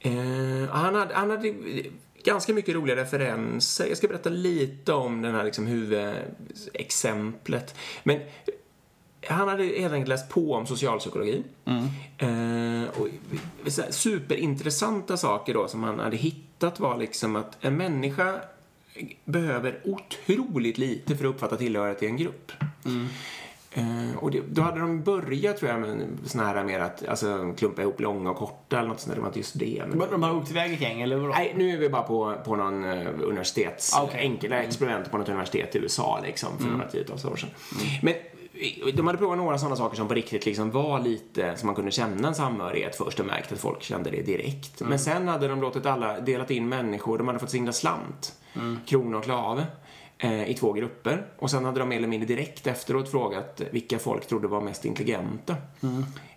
Eh, han, hade, han hade ganska mycket roliga referenser. Jag ska berätta lite om den här liksom huvudexemplet. Men han hade helt enkelt läst på om socialpsykologi. Eh, och superintressanta saker då som han hade hittat var liksom att en människa behöver otroligt lite för att uppfatta tillhörighet i en grupp. Eh, och det, då hade de börjat tror jag med såna här mer att alltså, klumpa ihop långa och korta eller något sånt där. Det var inte just det. Men... De har åkt iväg ett gäng eller vadå? Nej, nu är vi bara på, på någon uh, universitets... Ah, okej. Enkla experiment på något universitet i USA liksom för några tiotals år sedan. Men de hade provat några sådana saker som på riktigt liksom var lite som man kunde känna en samhörighet först och märkt att folk kände det direkt. Men sen hade de låtit alla, delat in människor, de hade fått singla slant, krona och klave i två grupper. Och sen hade de mer eller mindre direkt efteråt frågat vilka folk trodde var mest intelligenta.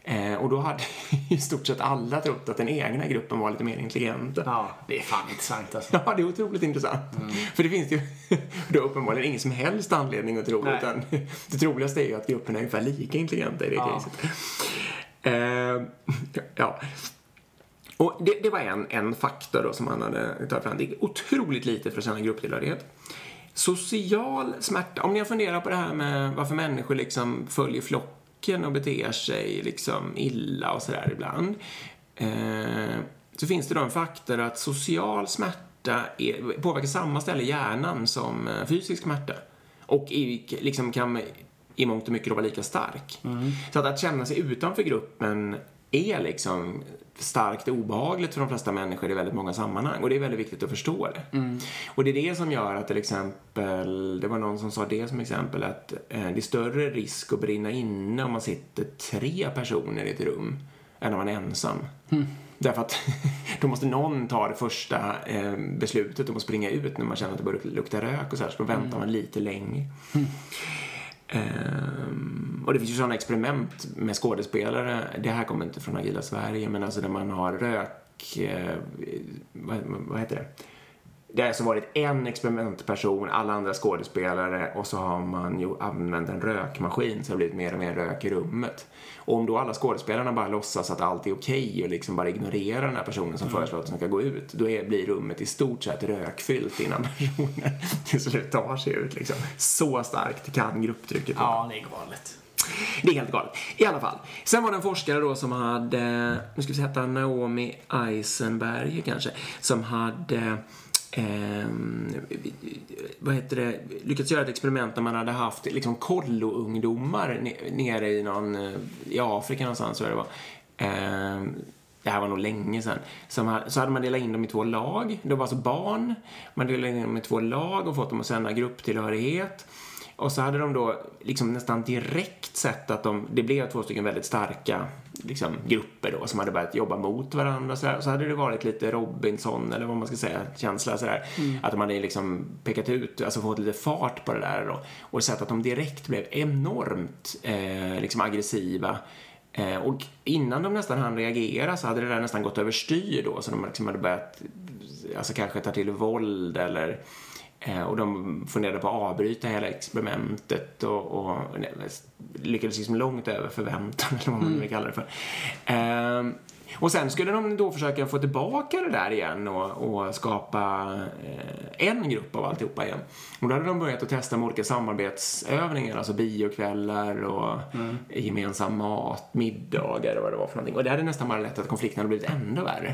Eh, och då hade [LAUGHS] i stort sett alla trott att den egna gruppen var lite mer intelligenta. Ja, det är fan intressant alltså. [LAUGHS] Ja, det är otroligt intressant. För det finns ju [LAUGHS] då uppenbarligen ingen som helst anledning att tro, Nej. utan det troligaste är ju att grupperna är ungefär lika intelligenta i det Ja. caset. Eh, ja. Och det, det var en, en faktor då som han hade tagit fram. Det är otroligt lite för att känna grupptillhörighet. Social smärta. Om ni har funderat på det här med varför människor liksom följer flocken och beter sig liksom illa och sådär ibland. Eh, så finns det då en faktor att social smärta är, påverkar samma ställe i hjärnan som eh, fysisk smärta. Och i, liksom kan i mångt och mycket vara lika stark. Så att, att känna sig utanför gruppen är liksom starkt obehagligt för de flesta människor i väldigt många sammanhang. Och det är väldigt viktigt att förstå det. Och det är det som gör att till exempel, det var någon som sa det som exempel, att eh, det är större risk att brinna inne om man sitter tre personer i ett rum än om man är ensam. Därför att [LAUGHS] då måste någon ta det första eh, beslutet om att springa ut när man känner att det börjar lukta rök och så här, så då väntar man lite längre. Um, och det finns ju sådana experiment med skådespelare, det här kommer inte från Agila Sverige, men alltså där man har rök, Uh, vad, vad heter det? Det har alltså varit en experimentperson, alla andra skådespelare och så har man ju använt en rökmaskin så det har blivit mer och mer rök i rummet. Och om då alla skådespelarna bara låtsas att allt är okej och liksom bara ignorerar den här personen som föreslår att de ska gå ut, då är, blir rummet i stort sett rökfyllt innan [LAUGHS] personen till slut tar sig ut. Liksom. Så starkt kan grupptrycket vara. Ja, det är galet. Det är helt galet. I alla fall. Sen var det en forskare då som hade, nu ska vi heta Naomi Eisenberg kanske, som hade eh, vad heter det, lyckats göra ett experiment där man hade haft liksom kollo-ungdomar nere i någon, eh, i Afrika någonstans tror jag det var. Eh, det här var nog länge sedan. Så hade man delat in dem i två lag. Det var alltså barn. Man delade in dem i två lag och fått dem att sända grupptillhörighet. Och så hade de då liksom nästan direkt sett att de, det blev två stycken väldigt starka liksom, grupper då som hade börjat jobba mot varandra. Så, så hade det varit lite Robinson eller vad man ska säga, känsla sådär. Att de hade liksom pekat ut, alltså fått lite fart på det där då. Och sett att de direkt blev enormt eh, liksom aggressiva. Eh, och innan de nästan hann reagera så hade det där nästan gått överstyr då. Så de liksom hade börjat, alltså kanske ta till våld eller och de funderade på att avbryta hela experimentet och, och nej, lyckades liksom långt över förväntan, [LAUGHS] eller vad man nu vill kalla det för. Ehm, och sen skulle de då försöka få tillbaka det där igen och, och skapa eh, en grupp av alltihopa igen. Och då hade de börjat att testa med olika samarbetsövningar, alltså biokvällar och gemensam mat, middagar och vad det var för någonting. Och det hade nästan bara lett att konflikten hade blivit ännu värre.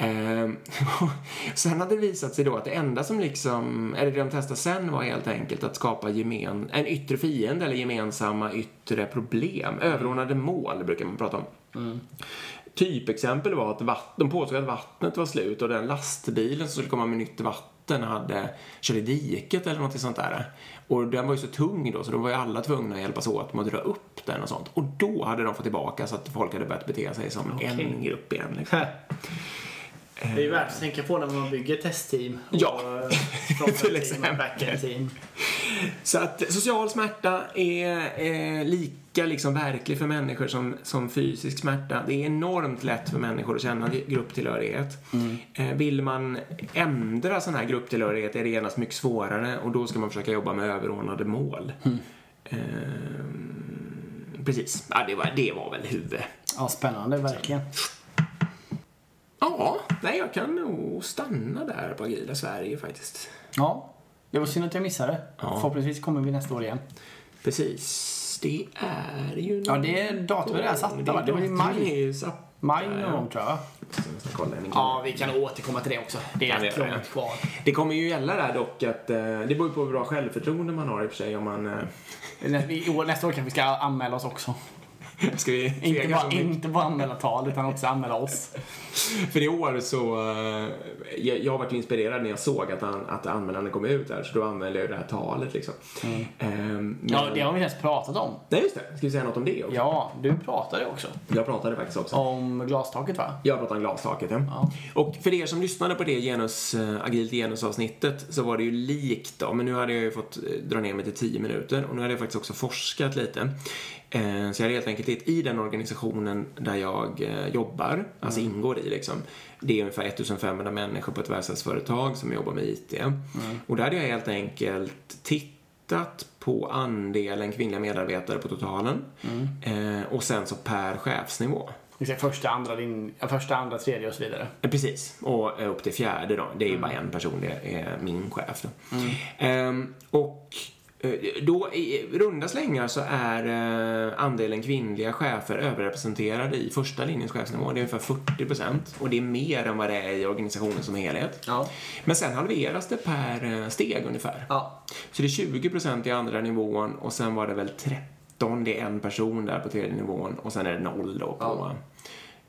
Ehm, [LAUGHS] sen hade det visat sig då att det enda som liksom, eller det de testade sen var helt enkelt att skapa gemen, en yttre fiende eller gemensamma yttre problem. Överordnade mål brukar man prata om. Typexempel var att vatt, de påstod att vattnet var slut och den lastbilen som skulle komma med nytt vatten hade kört i diket eller något sånt där. Och den var ju så tung då så då var ju alla tvungna att hjälpas åt med att dra upp den och sånt. Och då hade de fått tillbaka så att folk hade börjat bete sig som en grupp igen. Liksom. [LAUGHS] Det är ju värt att tänka på när man bygger testteam. Ja, och [LAUGHS] till frontend-team och exempel. backend-team. Så att social smärta är eh, lika liksom verklig för människor som, som fysisk smärta. Det är enormt lätt för människor att känna grupptillhörighet. Eh, vill man ändra sån här grupptillhörighet är det genast mycket svårare och då ska man försöka jobba med överordnade mål. Eh, precis, ja, det, var, det var väl huvud. Ja, spännande, verkligen. Ja, nej jag kan nog stanna där på Agila Sverige faktiskt. Ja, det var synd att jag missade. Ja. Förhoppningsvis kommer vi nästa år igen. Precis, det är ju... Ja, det är datumet är satta, va? Det var i maj. satt. Maj någon gång, tror jag. Ja, vi kan återkomma till det också. Det är göra, långt kvar. Det kommer ju gälla där dock att, eh, det beror ju på hur bra självförtroende man har i och för sig om man... Eh, Nästa år kanske vi ska anmäla oss också. [LAUGHS] Ska vi Inte bara, inte bara anmäla tal, utan också anmäla oss. [LAUGHS] För i år så, eh, jag, jag varit inspirerad när jag såg att, an, att anmälan kom ut där, så då anmälde jag det här talet liksom. Ehm, men, Mm. Ja, det har vi inte ens pratat om. Nej, just det. Ska vi säga något om det också? Ja, du pratade också. Jag pratade faktiskt också. Om glastaket va? Jag pratade om glastaket, ja. Ja. Och för er som lyssnade på det genus, äh, agilt genusavsnittet så var det ju likt då, men nu hade jag ju fått eh, dra ner mig till 10 minuter och nu hade jag faktiskt också forskat lite. Eh, så jag hade helt enkelt i den organisationen där jag eh, jobbar, alltså ingår i liksom, det är ungefär 1500 människor på ett verkstadsföretag som jobbar med IT. Och där hade jag helt enkelt tittat på andelen kvinnliga medarbetare på totalen eh, och sen så per chefsnivå. Första, andra, din, första, andra, tredje och så vidare. Precis, och upp till fjärde då. Det är ju bara en person, det är min chef då. Ehm, och då i runda slängar så är eh, andelen kvinnliga chefer överrepresenterade i första linjens chefsnivå. Det är ungefär 40 procent och det är mer än vad det är i organisationen som helhet. Ja. Men sen halveras det per eh, steg ungefär. Ja. Så det är 20 procent i andra nivån och sen var det väl 13, det är en person där på tredje nivån och sen är det noll då på... Ja.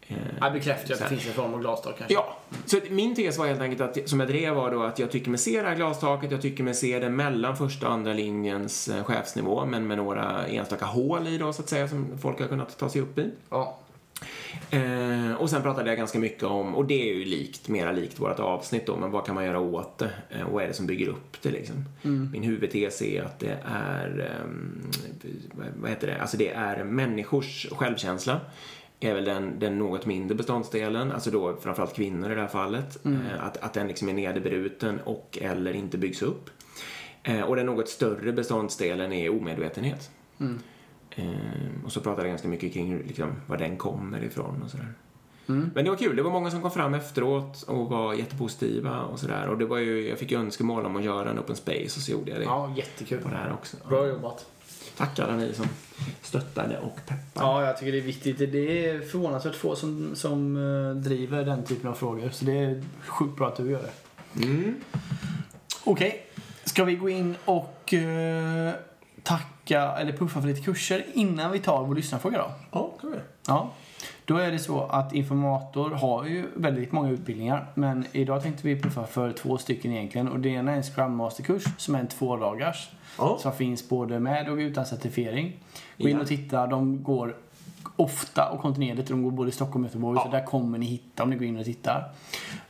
Eh, Jag bekräftar att det finns en form av glastak kanske. Ja, så min tes var helt enkelt att, som jag drev var då att jag tycker mig se det här glastaket, jag tycker mig se det mellan första och andra linjens eh, chefsnivå, men med några enstaka hål i då så att säga som folk har kunnat ta sig upp i. Ja. Eh, och sen pratade jag ganska mycket om, och det är ju likt, mera likt vårt avsnitt då, men vad kan man göra åt det? Eh, och vad är det som bygger upp det liksom? Min huvudtes är att det är, vad- vad heter det, alltså det är människors självkänsla är väl den, den något mindre beståndsdelen, alltså då framförallt kvinnor i det här fallet, eh, att, att den liksom är nederbruten och eller inte byggs upp. Eh, och den något större beståndsdelen är omedvetenhet. Eh, och så pratade jag ganska mycket kring liksom, var den kommer ifrån och sådär. Men det var kul. Det var många som kom fram efteråt och var jättepositiva och sådär. Och det var ju, jag fick ju önskemål om att göra en open space och så gjorde jag det ja, jättekul. på det här också. Bra jobbat. Tack alla ni som stöttade och peppade. Ja, jag tycker det är viktigt. Det är förvånansvärt få som, som eh, driver den typen av frågor. Så det är sjukt bra att du gör det. Mm. Okej, ska vi gå in och eh, tacka eller puffa för lite kurser innan vi tar vår lyssnarfråga då? Ja, kan vi. Ja. Då är det så att Informator har ju väldigt många utbildningar. Men idag tänkte vi puffa för två stycken egentligen. Och det ena är en Scrum Master-kurs som är en tvådagars. Ja. Som finns både med och utan certifiering. Gå in och titta. De går ofta och kontinuerligt. De går både i Stockholm och Göteborg. Ja. Så där kommer ni hitta om ni går in och tittar.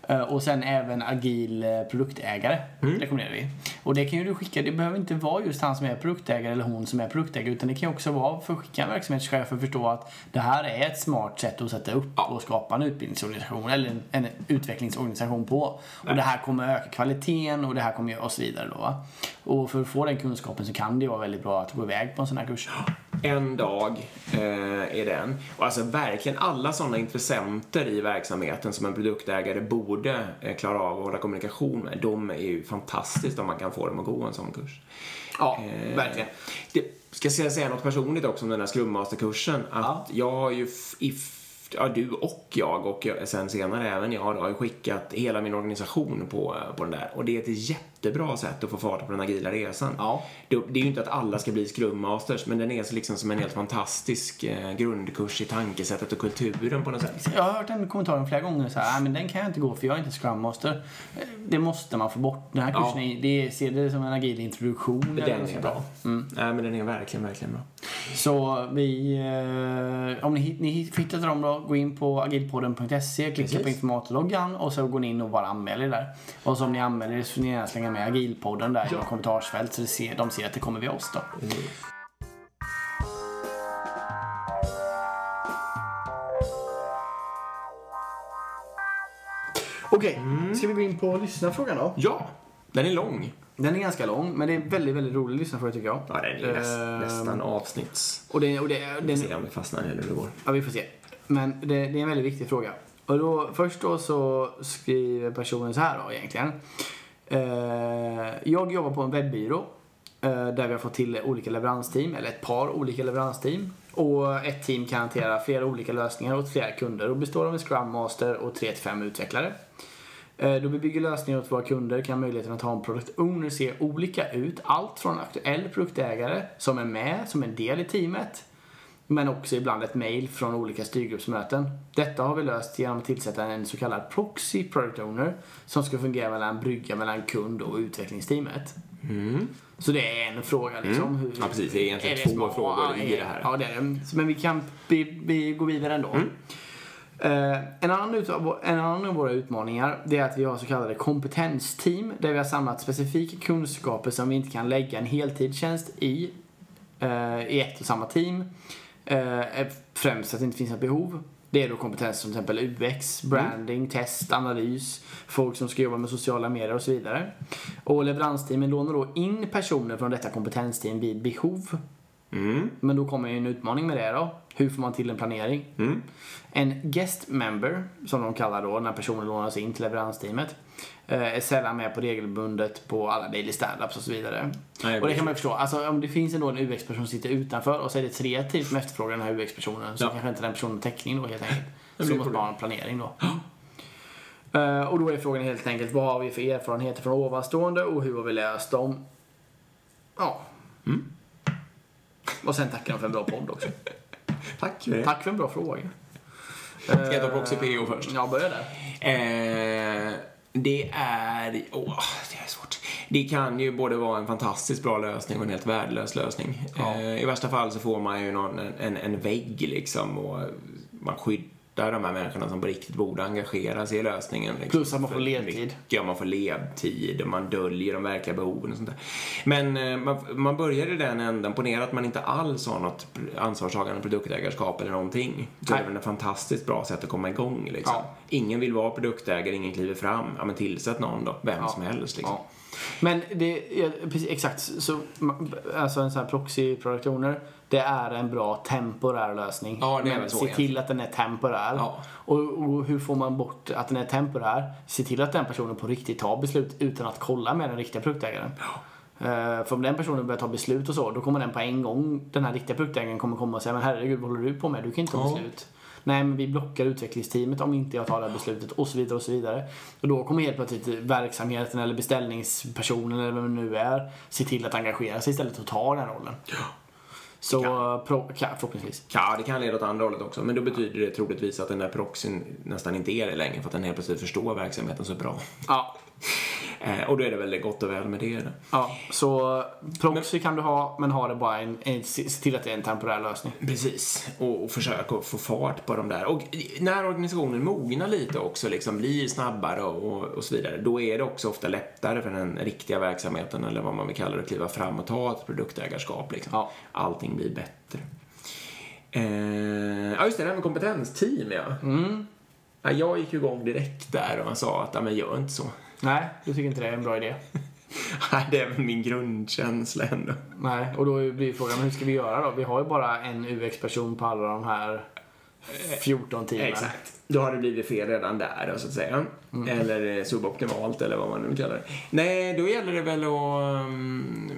Eh, Och sen även agil eh, produktägare Mm. rekommenderar vi. Och det kan ju du skicka. Det behöver inte vara just han som är produktägare eller hon som är produktägare. Utan det kan ju också vara för att skicka en verksamhetschef för att förstå att det här är ett smart sätt att sätta upp Ja. och skapa en utbildningsorganisation eller en, en utvecklingsorganisation på. Och det här kommer öka kvaliteten och det här kommer och så vidare då. Och för att få den kunskapen så kan det vara väldigt bra att gå iväg på en sån här kurs. En dag eh, är den. Och alltså verkligen alla sådana intressenter i verksamheten som en produktägare borde eh, klara av att hålla kommunikation med. De är ju fantastiskt om man kan få dem att gå en sån kurs. Ja, Eh, verkligen. Det, ska jag säga något personligt också om den här Scrum Master-kursen? Att Ja. jag har ju, ja du och jag och sen senare även jag har ju skickat hela min organisation på, på den där. Och det är ett jättebra sätt att få fart på den agila resan. Ja. Det, det är ju inte att alla ska bli Scrum Masters, men den är så liksom som en helt fantastisk eh, grundkurs i tankesättet och kulturen på något sätt. Jag har hört den kommentaren flera gånger så här, "Nej, men den kan jag inte gå för jag är inte Scrum Master. Det måste man få bort. Den här Ja. kursen, är, det ser det som en agil introduktion. eller Den något är bra. Mm. Nej, men den är verkligen, verkligen bra. Så vi, eh, om ni, ni hit- hittar dem då, gå in på agilpodden.se, klicka Precis. på informatorloggan och så går ni in och bara anmäler er där. Och så om ni anmäler er så får ni gärna slänga med agilpodden där i något kommentarsfält så det ser, de ser att det kommer via oss då. Okej, ska vi gå in på lyssnarfrågan då? Ja, den är lång. Den är ganska lång, men det är väldigt, väldigt rolig lyssnarfråga tycker jag. Ja, den är näst, Ehm, nästan avsnitts... Och det, och det, Vi den, får se om vi fastnar eller hur det går. Ja, vi får se. Men det, det är en väldigt viktig fråga. Och då, först då så skriver personen så här då egentligen. Eh, jag jobbar på en webbyrå eh, där vi har fått till olika leveransteam, eller ett par olika leveransteam. Och ett team kan hantera flera olika lösningar åt flera kunder och består av en Scrum Master och 3-5 utvecklare. Eh, då vi bygger lösningar åt våra kunder kan möjligheten att ha en product owner se olika ut. Allt från aktuell produktägare som är med som en del i teamet men också ibland ett mail från olika styrgruppsmöten. Detta har vi löst genom att tillsätta en så kallad proxy product owner som ska fungera mellan brygga mellan kund och utvecklingsteamet. Så det är en fråga liksom. Hur, Ja, precis. Det är egentligen det två frågor i ja, det här. Ja, det är det. Men vi kan vi, vi går vidare ändå. Mm. Eh, en, annan utav, en annan av våra utmaningar det är att vi har så kallade kompetensteam där vi har samlat specifika kunskaper som vi inte kan lägga en heltidstjänst i, eh, i ett och samma team. Eh, främst att det inte finns ett behov. Det är då kompetenser som till exempel UX, branding, test, analys, folk som ska jobba med sociala medier och så vidare. Och leveransteamen lånar då in personer från detta kompetensteam vid behov. Mm. Men då kommer ju en utmaning med det då. Hur får man till en planering? Mm. En guest member, som de kallar då när personer lånas in till leveransteamet, eh, är sällan med på regelbundet på alla daily standups och så vidare. Nej, och det kan man ju förstå. Alltså om det finns ändå en UX-person som sitter utanför och så är det tre team som efterfrågar den här UX-personen så Ja. kanske inte den personen har täckning då helt enkelt. Så måste problem. man ha en planering då. Eh, och då är frågan helt enkelt vad har vi för erfarenheter från ovanstående och hur har vi löst dem? Ja. Mm. Och sen tackar de för en bra podd också. [LAUGHS] Tack för det. Tack för en bra fråga. Ska jag ta Proxy PO först? Ja, börja där. Eh, det är... Åh, det är svårt. Det kan ju både vara en fantastiskt bra lösning och en helt värdelös lösning. Ja. Eh, I värsta fall så får man ju någon, en, en vägg liksom och man skyddar de här människorna som på riktigt borde engagera sig i lösningen. Liksom. Plus att man får ledtid. mycket, man får ledtid och man döljer de verkliga behoven och sånt där. Men eh, man, man börjar i den änden, ponera att man inte alls har något ansvarstagande produktägarskap eller någonting. Är Nej. det väl ett fantastiskt bra sätt att komma igång liksom. Ja. Ingen vill vara produktägare, ingen kliver fram. Ja, men tillsätt någon då, vem Ja. som helst liksom. Ja. Men det är precis, exakt så, alltså en sån här proxy product owner, det är en bra temporär lösning. Ja, det är Men så se till att den är temporär. Ja. Och, och hur får man bort att den är temporär? Se till att den personen på riktigt tar beslut utan att kolla med den riktiga produktägaren. Eh, för om den personen börjar ta beslut och så, då kommer den på en gång, den här riktiga produktägaren kommer komma och säga men herregud vad håller du på med? Du kan inte ta Ja. beslut. Nej men vi blockar utvecklingsteamet om inte jag tar det här beslutet och så vidare och så vidare. Och då kommer helt plötsligt verksamheten eller beställningspersonen eller vem det nu är se till att engagera sig istället och ta den rollen. Så pro, ja, förhoppningsvis. Ja, det kan leda åt andra hållet också. Men då betyder det troligtvis att den där proxyn nästan inte är det längre för att den helt plötsligt förstår verksamheten så bra. Ja, Eh, och då är det väl gott och väl med det. ja. Så proxy kan du ha men ha det bara en, en, se till att det är en temporär lösning. Precis, och, och försöka få fart på de där. Och när organisationen mognar lite också, liksom blir snabbare och, och så vidare, då är det också ofta lättare för den riktiga verksamheten, eller vad man vill kalla det, att kliva fram och ta ett produktägarskap. Liksom. Ja. Allting blir bättre. Eh, ja, just det, det här med kompetensteam, ja. Mm. ja. Jag gick ju igång direkt där och sa att, ja, men gör inte så. Nej, du tycker inte det är en bra idé? [LAUGHS] Nej, det är min grundkänsla ändå. Nej, och då blir frågan hur ska vi göra då? Vi har ju bara en UX-person på alla de här 14 teamen. Exakt. Då har det blivit fel redan där, så att säga. Eller eh, suboptimalt, eller vad man nu kallar det. Nej, då gäller det väl att... Um,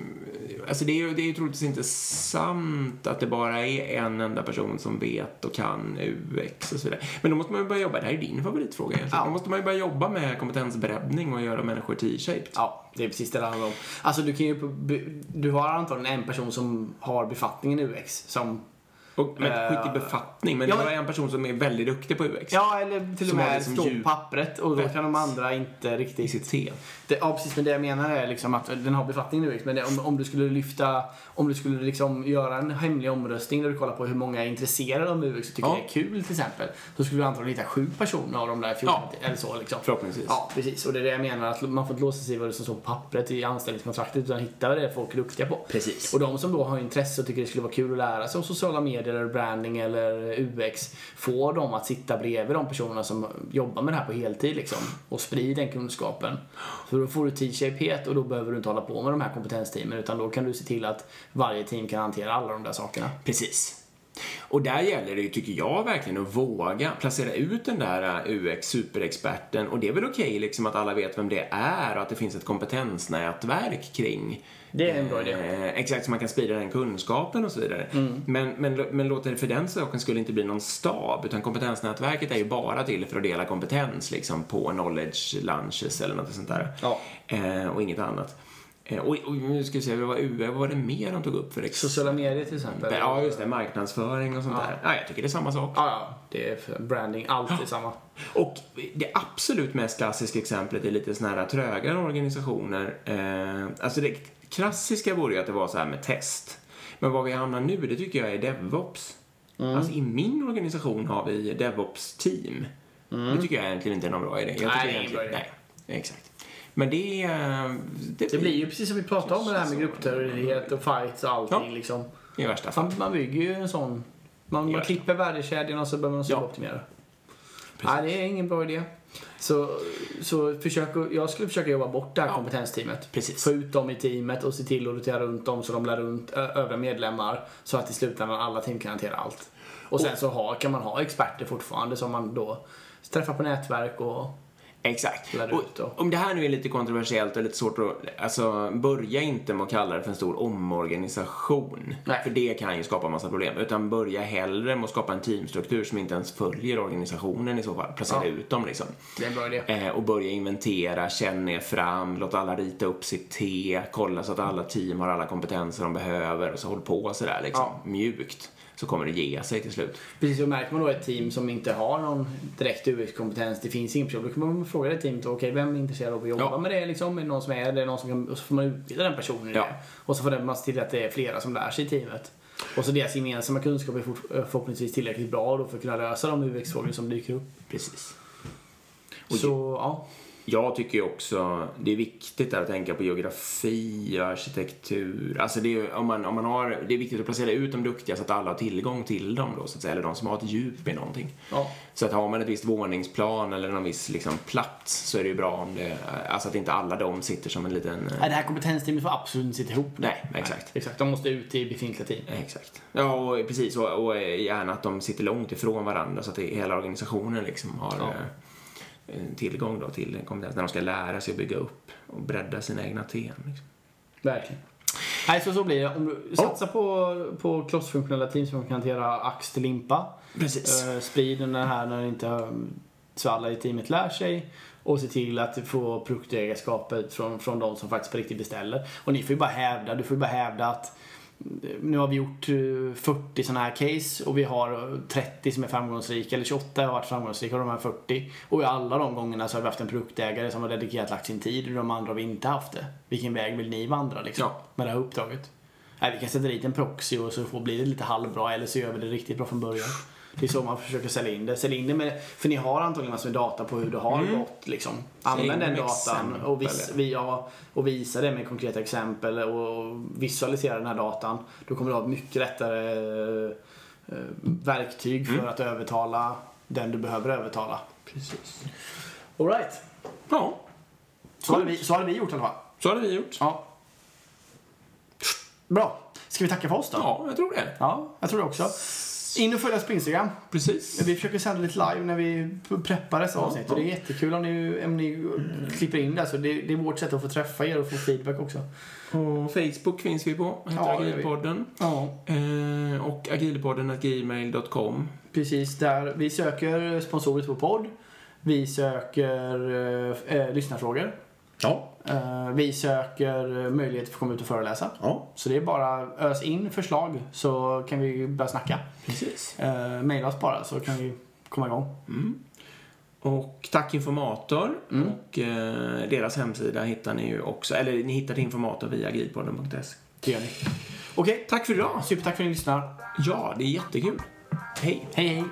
alltså det är ju det är ju troligtvis inte sant att det bara är en enda person som vet och kan UX och så vidare. Men då måste man ju börja jobba, det här är din favoritfråga egentligen. Ja. Då måste man ju börja jobba med kompetensbreddning och göra människor T-shaped. Ja, det är precis det det handlar om. Alltså du kan ju, du har antagligen en person som har befattningen UX som Och, men Eh, skit i befattning, men ja, det var en person som är väldigt duktig på UX. Ja, eller till och med liksom stå på pappret och då kan de andra inte I riktigt... sitt te. Det, ja, precis. Men det jag menar är liksom att den har befattning nu. Men det, om, om du skulle lyfta, om du skulle liksom göra en hemlig omröstning där du kollar på hur många är intresserade av UX och tycker Ja. det är kul till exempel. Så skulle du antagligen hitta sju personer av de där 14 Ja. eller så liksom. Förhoppningsvis. Ja, precis. Och det är det jag menar, att man får inte låsa sig i vad det som står på pappret i anställningskontraktet utan hitta vad det är folk är duktiga på. Precis. Och de som då har intresse och tycker det skulle vara kul att lära sig om sociala medier eller branding eller UX får dem att sitta bredvid de personerna som jobbar med det här på heltid liksom och sprida den kunskapen. Så då får du T-shapehet och då behöver du inte hålla på med de här kompetensteamen utan då kan du se till att varje team kan hantera alla de där sakerna. Precis. Och där gäller det ju, tycker jag, verkligen att våga placera ut den där UX-superexperten. Och det är väl okej liksom att alla vet vem det är och att det finns ett kompetensnätverk kring Det är en bra idé. Eh, exakt, så man kan sprida den kunskapen och så vidare. Mm. Men, men, men låt det för den saken skulle inte bli någon stab, utan kompetensnätverket är ju bara till för att dela kompetens liksom på knowledge lunches eller något sånt där. Ja. Eh, och inget annat. Eh, och, och nu ska vi se, vad var, UR, vad var det mer de tog upp för exempel? Sociala medier till exempel. Ja, just det. Marknadsföring och sånt Ja. där. Ja, jag tycker det är samma sak. Ja, ja. Det är branding. Allt är samma. Och det absolut mest klassiska exemplet är lite såna här trögare organisationer. Eh, alltså det klassiska vore ju att det var så här med test. Men vad vi hamnar nu, det tycker jag är DevOps. Mm. Alltså i min organisation har vi DevOps-team. Det tycker jag egentligen inte är någon bra idé. Jag Mm. Nej, tycker bra egentligen- Nej, exakt. Men det är... Det blir ju precis som vi pratade om med det här med grupptillhörighet och fights och allting Ja. liksom. I värsta fall. Man, man bygger ju en sån... Man, man Ja. klipper värdekedjan och så behöver man Ja. optimera. Precis. Nej, det är ingen bra idé. Så, så försök, jag skulle försöka jobba bort det här Ja. kompetensteamet. Precis. Få ut dem i teamet och se till att rotera runt dem så de lär runt övriga medlemmar. Så att i slutändan alla team kan hantera allt. Och sen så ha, kan man ha experter fortfarande som man då träffar på nätverk och... Exakt. Och, om det här nu är lite kontroversiellt och lite svårt att... Alltså, börja inte med att kalla det för en stor omorganisation. Nej. För det kan ju skapa massa problem. Utan börja hellre med att skapa en teamstruktur som inte ens följer organisationen i så fall. Placera Ja. ut dem liksom. Det är en bra idé. Eh, och börja inventera, känna er fram, låt alla rita upp sitt T, kolla så att alla team har alla kompetenser de behöver och så håll på sådär liksom. Ja. Mjukt. Så kommer det ge sig till slut. Precis, så märker man då ett team som inte har någon direkt UX-kompetens, det finns ingen person, då kan man fråga det teamet, okej vem är intresserad av att jobba Ja. med det liksom? Är det någon som är det? Någon som kan, och så får man utbilda den personen i Ja. det. Och så får man se till att det är flera som lär sig i teamet. Och så deras gemensamma kunskap är fort- förhoppningsvis tillräckligt bra då för att kunna lösa de UX-frågor som dyker upp. Precis. Och Så, ja. Jag tycker också det är viktigt att tänka på geografi och arkitektur. Alltså det är, om man, om man har, det är viktigt att placera ut de duktiga så att alla har tillgång till dem då, så att säga. Eller de som har ett djup i någonting. ja. Så att har man ett visst våningsplan eller någon viss liksom, plats så är det ju bra om det, alltså att inte alla de sitter som en liten... Nej, det här kompetensteamet får absolut inte sitta ihop. Nej, exakt. Exakt, de måste ut i befintliga team. Exakt. Ja, och precis. Och, och gärna att de sitter långt ifrån varandra så att det, hela organisationen liksom har Ja. Eh, tillgång då till kompetens när de ska lära sig att bygga upp och bredda sina egna team. Liksom. Verkligen. Nej, så så blir det. Om du satsar på, på klossfunktionella team som kan hantera ax till limpa. Precis. Uh, sprid den här när inte um, så alla i teamet lär sig. Och se till att få produktägarskapet från, från de som faktiskt på riktigt beställer. Och ni får ju bara hävda, du får ju bara hävda att eh, nu har vi gjort eh, 40 sådana här case och vi har eh, 30 som är framgångsrika, eller 28 har varit framgångsrika av de här 40. Och i alla de gångerna så har vi haft en produktägare som har dedikerat lagt sin tid och de andra har vi inte haft det. Vilken väg vill ni vandra liksom, Ja. med det här uppdraget? Nej, vi kan sätta dit en proxy och så får bli det lite halvbra eller så gör vi det riktigt bra från början. Det är så man försöker sälja in det. Sälj in det med, för ni har antagligen massor med data på hur det har gått. Liksom. Använd den datan och, vis, vi, ja, och visa det med konkreta exempel och visualisera den här datan. Då kommer du ha mycket lättare eh, verktyg för att övertala den du behöver övertala. Precis. Alright. Ja, Så hade vi, så hade vi gjort i alla fall. så hade vi gjort. Ja. Bra. Ska vi tacka för oss då? Ja, jag tror det. Ja, jag tror det också. In och följ oss på Instagram. Precis. Vi försöker sända lite live när vi preppar dessa avsnitt. Och det är jättekul om ni, om ni klipper in det. Så det, det är vårt sätt att få träffa er och få feedback också. På Facebook finns vi på. Heter Ja. Agilpodden. Ja, Eh, och agilpodden.gmail.com. precis. Där vi söker sponsorer vår podd. Vi söker eh, eh, lyssnarfrågor. Ja. Eh, vi söker möjlighet att få komma ut och föreläsa. Ja, Så det är bara ös in förslag så kan vi börja snacka. precis. Eh, maila oss bara så kan vi komma igång. Och Tack Informator Mm. och eh, deras hemsida hittar ni ju också, eller ni hittar Informator via agilpodden.se. Det gör ni. Okej, Tack för idag! supertack för att ni lyssnar. Ja, det är jättekul. Hej! Hej hej!